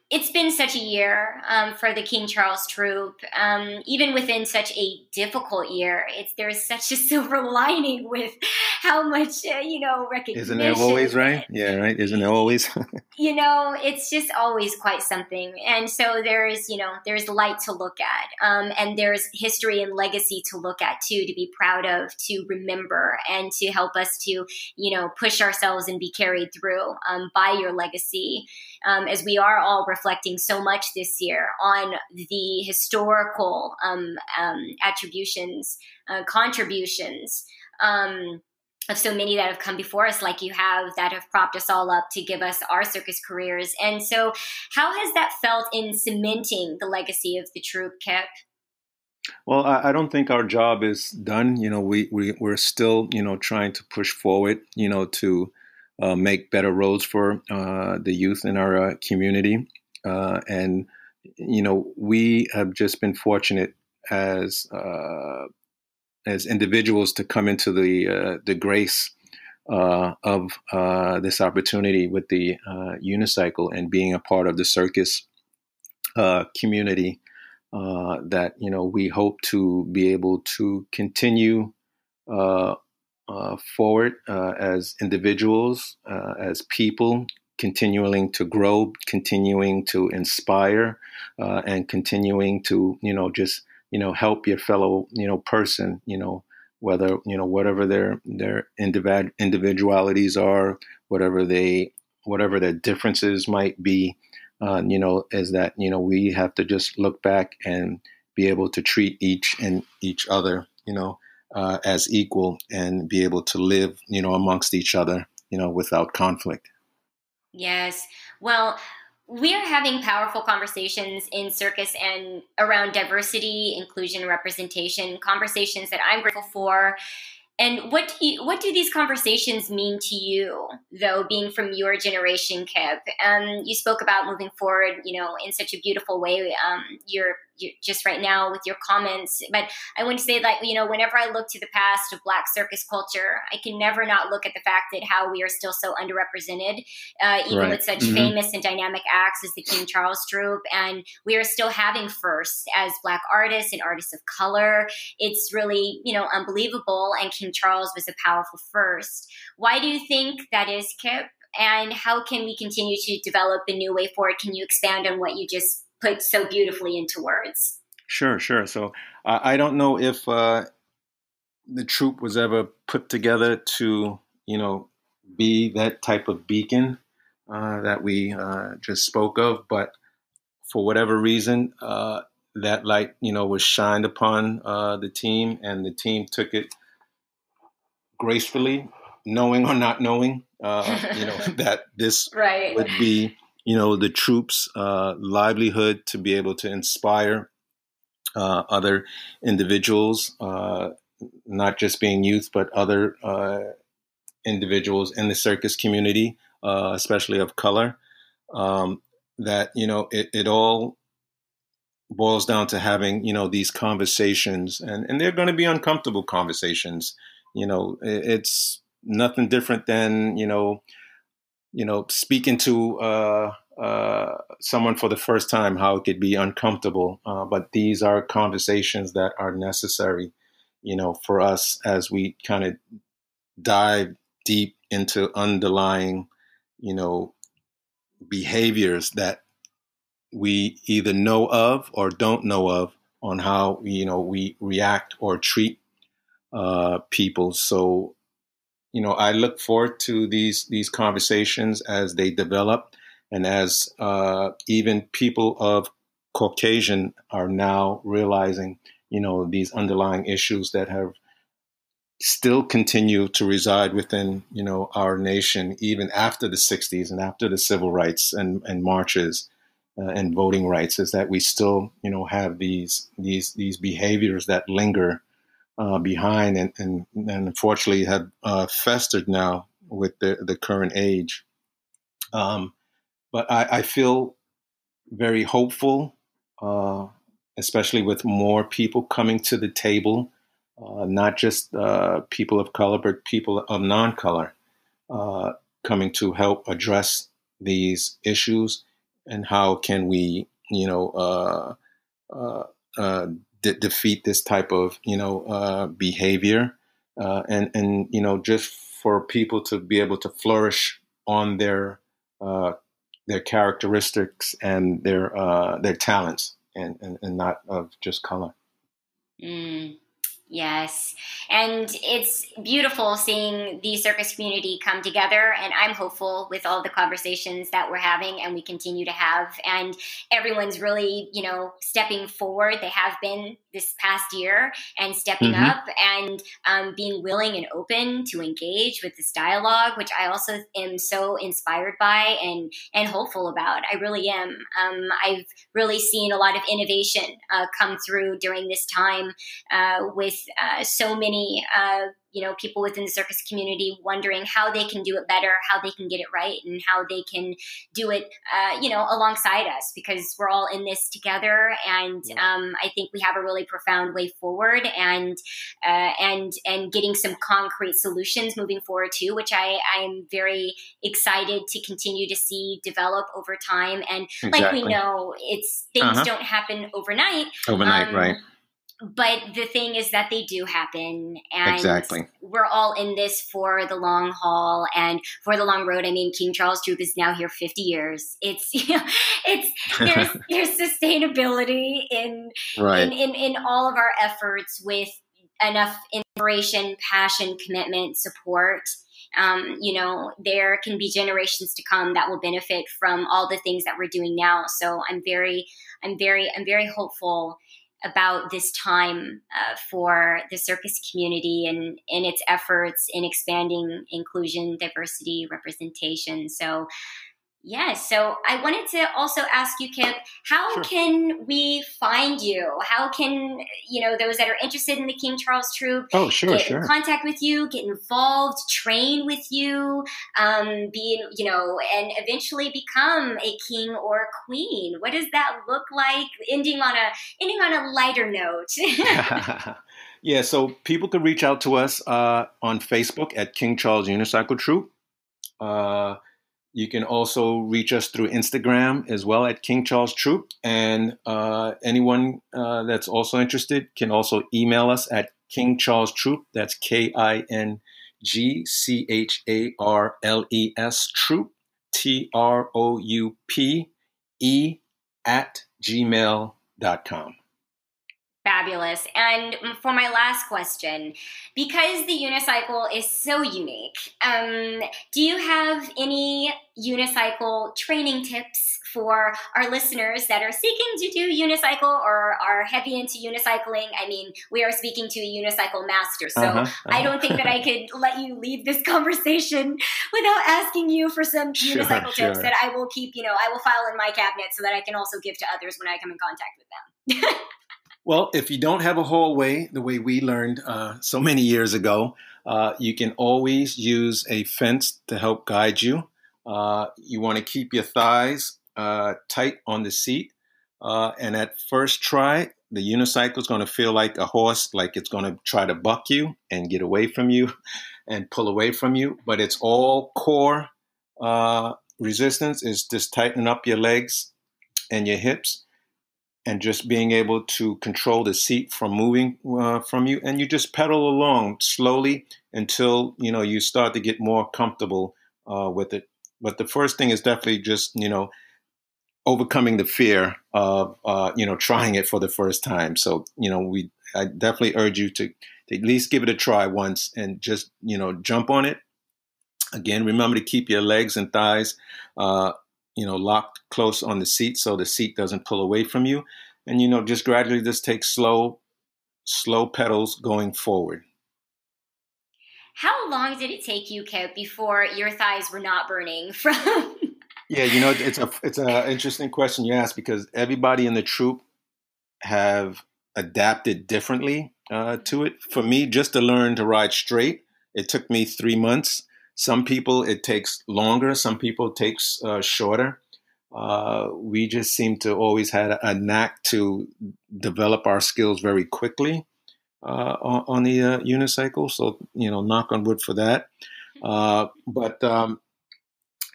it's been such a year um, for the King Charles Troupe. Um, even within such a difficult year, it's there's such a silver lining with how much uh, you know recognition. Isn't it always right? Yeah, right. Isn't it always? you know, it's just always quite something. And so there's you know there's light to look at, um, and there's history and legacy to look at too, to be proud of, to remember, and to help us to you know push ourselves and be carried through um, by your legacy, um, as we are all reflecting so much this year on the historical um, um, attributions, uh, contributions. Um, of so many that have come before us, like you have, that have propped us all up to give us our circus careers. And so, how has that felt in cementing the legacy of the troupe, Kip? Well, I, I, don't think our job is done. You know, we, we we're still you know trying to push forward. You know, to uh, make better roads for uh, the youth in our uh, community. Uh, and you know, we have just been fortunate as uh, as individuals to come into the uh, the grace uh, of uh, this opportunity with the uh, unicycle and being a part of the circus uh, community. that you know, we hope to be able to continue forward as individuals, as people, continuing to grow, continuing to inspire, uh, and continuing to you know just you know help your fellow you know person you know whether you know whatever their their individ- individualities are, whatever they whatever their differences might be. Uh, you know, is that you know we have to just look back and be able to treat each and each other, you know, uh, as equal and be able to live, you know, amongst each other, you know, without conflict. Yes. Well, we are having powerful conversations in circus and around diversity, inclusion, representation, conversations that I'm grateful for and what do you, what do these conversations mean to you, though, being from your generation, Kip? Um, you spoke about moving forward, you know, in such a beautiful way. Um, you're you, just right now with your comments. But I want to say that, you know, whenever I look to the past of Black circus culture, I can never not look at the fact that how we are still so underrepresented, uh, even right. with such mm-hmm. famous and dynamic acts as the King Charles Troupe. And we are still having firsts as Black artists and artists of color. It's really, you know, unbelievable. And King Charles was a powerful first. Why do you think that is, Kip? And how can we continue to develop a new way forward? Can you expand on what you just put so beautifully into words. Sure, sure. So uh, I don't know if uh, the troupe was ever put together to, you know, be that type of beacon uh, that we uh, just spoke of, but for whatever reason, uh, that light, you know, was shined upon uh, the team, and the team took it gracefully, knowing or not knowing, you know, that this right. would be you know the troupe's uh, livelihood to be able to inspire uh, other individuals, uh, not just being youth, but other uh, individuals in the circus community, uh, especially of color. Um, that you know it, it all boils down to having you know these conversations, and and they're going to be uncomfortable conversations. You know, it, it's nothing different than you know you know, speaking to uh, uh, someone for the first time, how it could be uncomfortable. Uh, but these are conversations that are necessary, you know, for us as we kind of dive deep into underlying, you know, behaviors that we either know of or don't know of on how you know we react or treat uh, people. So you know, I look forward to these these conversations as they develop, and as uh, even people of Caucasian are now realizing, you know, these underlying issues that have still continue to reside within, you know, our nation even after the '60s and after the civil rights and, and marches. Uh, and voting rights is that we still, you know, have these these these behaviors that linger uh, behind and, and, and, unfortunately have uh, festered now with the, the current age. Um, but I, I, feel very hopeful, uh, especially with more people coming to the table, uh, not just uh, people of color, but people of non color uh, coming to help address these issues and how can we, you know, de- defeat this type of you know uh, behavior, uh, and and you know just for people to be able to flourish on their uh, their characteristics and their uh, their talents, and, and, and not of just color. Mm. Yes. And it's beautiful seeing the circus community come together. And I'm hopeful with all the conversations that we're having and we continue to have. And everyone's really, you know, stepping forward. They have been this past year and stepping mm-hmm. up and um, being willing and open to engage with this dialogue, which I also am so inspired by and, and hopeful about. I really am. Um, I've really seen a lot of innovation uh, come through during this time uh, with uh, so many uh, you know people within the circus community wondering how they can do it better how they can get it right and how they can do it uh, you know alongside us because we're all in this together. And um, i think we have a really profound way forward and uh, and and getting some concrete solutions moving forward too which i i'm very excited to continue to see develop over time. And exactly. like we know it's things uh-huh. don't happen overnight. Overnight um, right but the thing is that they do happen and exactly. we're all in this for the long haul and for the long road i mean king charles troupe is now here 50 years it's you know, it's there's there's sustainability in, right. in, in in all of our efforts with enough inspiration passion commitment support um, you know there can be generations to come that will benefit from all the things that we're doing now so i'm very i'm very i'm very hopeful about this time uh, for the circus community and in its efforts in expanding inclusion, diversity, representation. So, Yes. So I wanted to also ask you, Kip, how sure. can we find you? How can, you know, those that are interested in the King Charles Troupe? oh, sure, get sure. in contact with you, get involved, train with you, um, be, you know, and eventually become a king or a queen? What does that look like? Ending on a ending on a lighter note. yeah, so people can reach out to us uh, on Facebook at King Charles Unicycle Troupe. Uh, you can also reach us through Instagram as well at King Charles Troupe. And uh, anyone uh, that's also interested can also email us at King Charles Troupe. That's K I N G C H A R L E S Troupe, T R O U P E at gmail.com. Fabulous. And for my last question, because the unicycle is so unique, um, do you have any unicycle training tips for our listeners that are seeking to do unicycle or are heavy into unicycling? I mean, we are speaking to a unicycle master, so uh-huh, uh-huh. I don't think that I could let you leave this conversation without asking you for some sure, unicycle sure. tips that I will keep, you know, I will file in my cabinet so that I can also give to others when I come in contact with them. Well, if you don't have a hallway, the way we learned uh, so many years ago, uh, you can always use a fence to help guide you. Uh, you want to keep your thighs uh, tight on the seat. Uh, and at first try, the unicycle is going to feel like a horse, like it's going to try to buck you and get away from you and pull away from you. But it's all core uh, resistance, is just tightening up your legs and your hips and just being able to control the seat from moving uh, from you and you just pedal along slowly until you know you start to get more comfortable uh, with it. But the first thing is definitely just you know overcoming the fear of uh, you know trying it for the first time. So you know we i definitely urge you to, to at least give it a try once and just you know jump on it. Again remember to keep your legs and thighs uh, you know, locked close on the seat so the seat doesn't pull away from you. And, you know, just gradually just take slow, slow pedals going forward. How long did it take you, Kip, before your thighs were not burning from? yeah, you know, it's a it's an interesting question you ask because everybody in the troupe have adapted differently uh, to it. For me, just to learn to ride straight, it took me three months. Some people it takes longer. Some people it takes uh, shorter. Uh, we just seem to always had a, knack to develop our skills very quickly uh, on, on, the uh, unicycle. So you know, knock on wood for that. Uh, but um,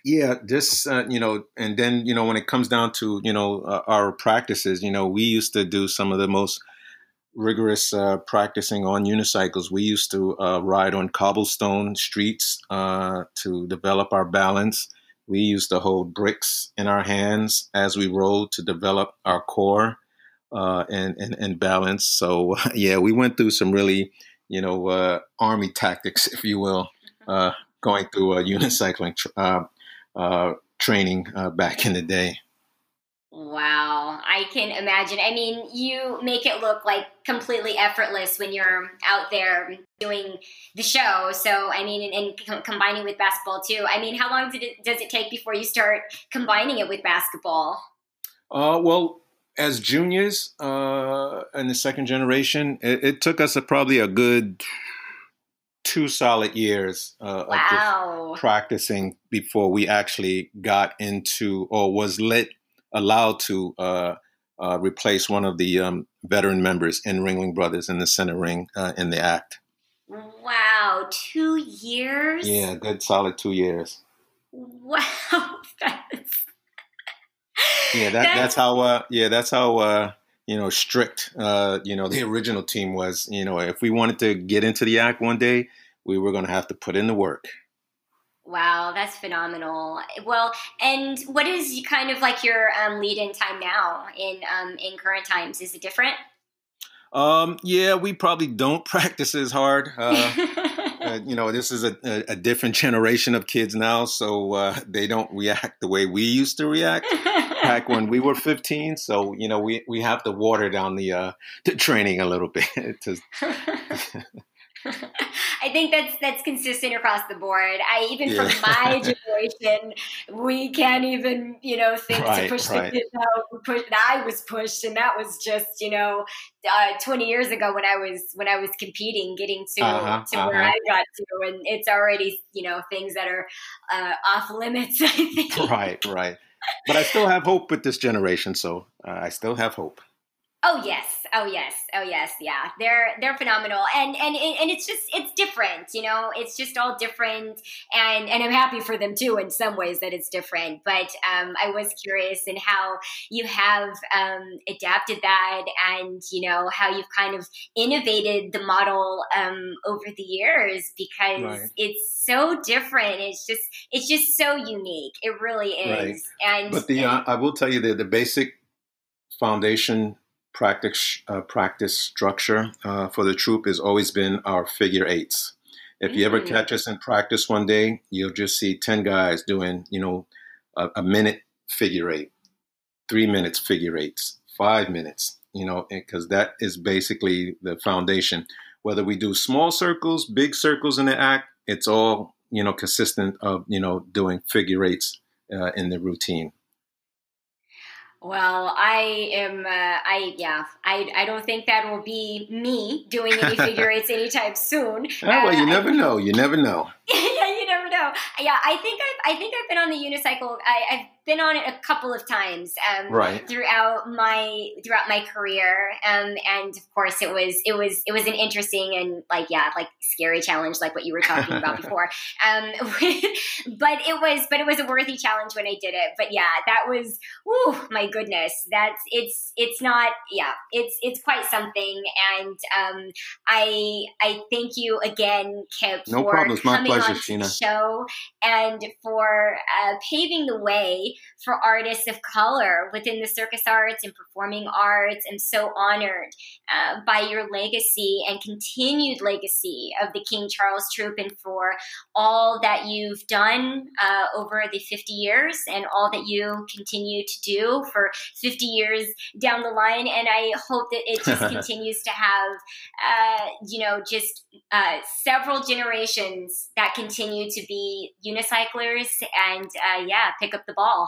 yeah, this uh, you know, and then you know, when it comes down to you know our practices, you know, we used to do some of the most rigorous uh, practicing on unicycles. We used to uh, ride on cobblestone streets uh, to develop our balance. We used to hold bricks in our hands as we rode to develop our core uh, and, and, and balance. So yeah, we went through some really, you know, uh, army tactics, if you will, uh, going through a unicycling tra- training back in the day. Wow, I can imagine. I mean, you make it look like completely effortless when you're out there doing the show. So, I mean, and, and combining with basketball too. I mean, how long did it, does it take before you start combining it with basketball? Uh, well, as juniors uh, in the second generation, it, it took us a, probably a good two solid years uh, wow. of practicing before we actually got into or was lit allowed to uh, uh, replace one of the um, veteran members in Ringling Brothers in the center ring uh, in the act. Wow, two years? Yeah, good solid two years. Wow, that's yeah, that, that's, that's how. Uh, yeah, that's how. Uh, you know, strict. Uh, you know, the original team was. You know, if we wanted to get into the act one day, we were going to have to put in the work. Wow, that's phenomenal. Well, and what is kind of like your um, lead-in time now in um, in current times? Is it different? Um, yeah, we probably don't practice as hard. Uh, uh, you know, this is a, a, a, different generation of kids now, so uh, they don't react the way we used to react back when we were 15. So, you know, we, we have to water down the, uh, the training a little bit. to, I think that's that's consistent across the board. I even yeah. from my generation, we can't even you know think right, to push right. the kids out. Push, I was pushed, and that was just you know uh, 20 years ago when I was when I was competing, getting to uh-huh, to uh-huh. where I got to, and it's already you know things that are uh, off limits. I think. Right, right. But I still have hope with this generation, so uh, I still have hope. Oh yes, oh yes, oh yes, yeah. They're they're phenomenal, and and and it's just it's different, you know. It's just all different, and and I'm happy for them too in some ways that it's different. But um, I was curious in how you have um, adapted that, and you know how you've kind of innovated the model um, over the years because right. it's so different. It's just it's just so unique. It really is. Right. And but the uh, I will tell you that the basic foundation practice uh, practice structure uh, for the troupe has always been our figure eights. If mm-hmm. you ever mm. catch us in practice one day, you'll just see ten guys doing, you know, a, a minute figure eight, three minutes figure eights, five minutes, you know, because that is basically the foundation. Whether we do small circles, big circles in the act, it's all you know consistent of you know doing figure eights uh, in the routine. Well, I am. Uh, I yeah. I I don't think that will be me doing any figure eights anytime soon. Oh, well, you uh, never know. You never know. yeah, you never know. Yeah, I think I've I think I've been on the unicycle. I, I've been on it a couple of times um, right. throughout my throughout my career um, and of course it was it was it was an interesting and like yeah like scary challenge like what you were talking about before um, but it was but it was a worthy challenge when I did it but yeah that was oh my goodness that's it's it's not yeah it's it's quite something and um, I I thank you again Kip no for problems. coming pleasure, on Shenea. the show and for uh, paving the way for artists of color within the circus arts and performing arts. I'm so honored uh, by your legacy and continued legacy of the King Charles Troupe and for all that you've done uh, over the 50 years and all that you continue to do for 50 years down the line. And I hope that it just continues to have, uh, you know, just uh, several generations that continue to be unicyclers and, uh, yeah, pick up the ball.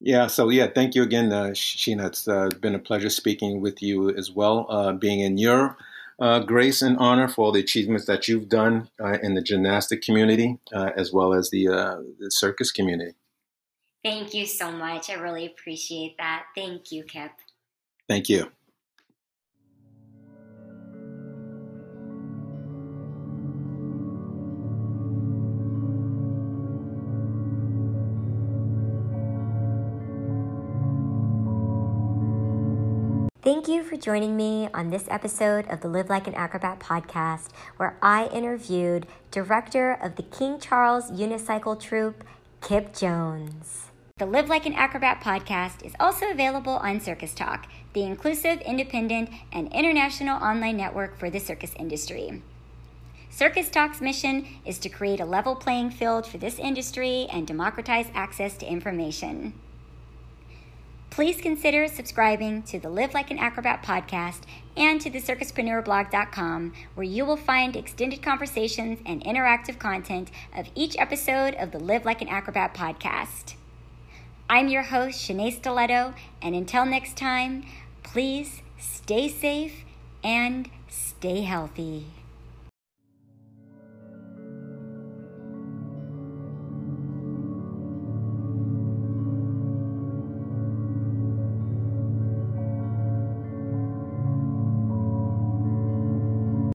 Yeah, so yeah, thank you again, uh, Shenea. It's uh, been a pleasure speaking with you as well, uh, being in your uh, grace and honor for all the achievements that you've done uh, in the gymnastic community uh, as well as the, the circus community. Thank you so much. I really appreciate that. Thank you, Kip. Thank you. Thank you for joining me on this episode of the Live Like an Acrobat podcast, where I interviewed director of the King Charles Unicycle Troupe, Kip Jones. The Live Like an Acrobat podcast is also available on Circus Talk, the inclusive, independent, and international online network for the circus industry. Circus Talk's mission is to create a level playing field for this industry and democratize access to information. Please consider subscribing to the Live Like an Acrobat podcast and to the circuspreneurblog.com, where you will find extended conversations and interactive content of each episode of the Live Like an Acrobat podcast. I'm your host, Shenea Stiletto, and until next time, please stay safe and stay healthy.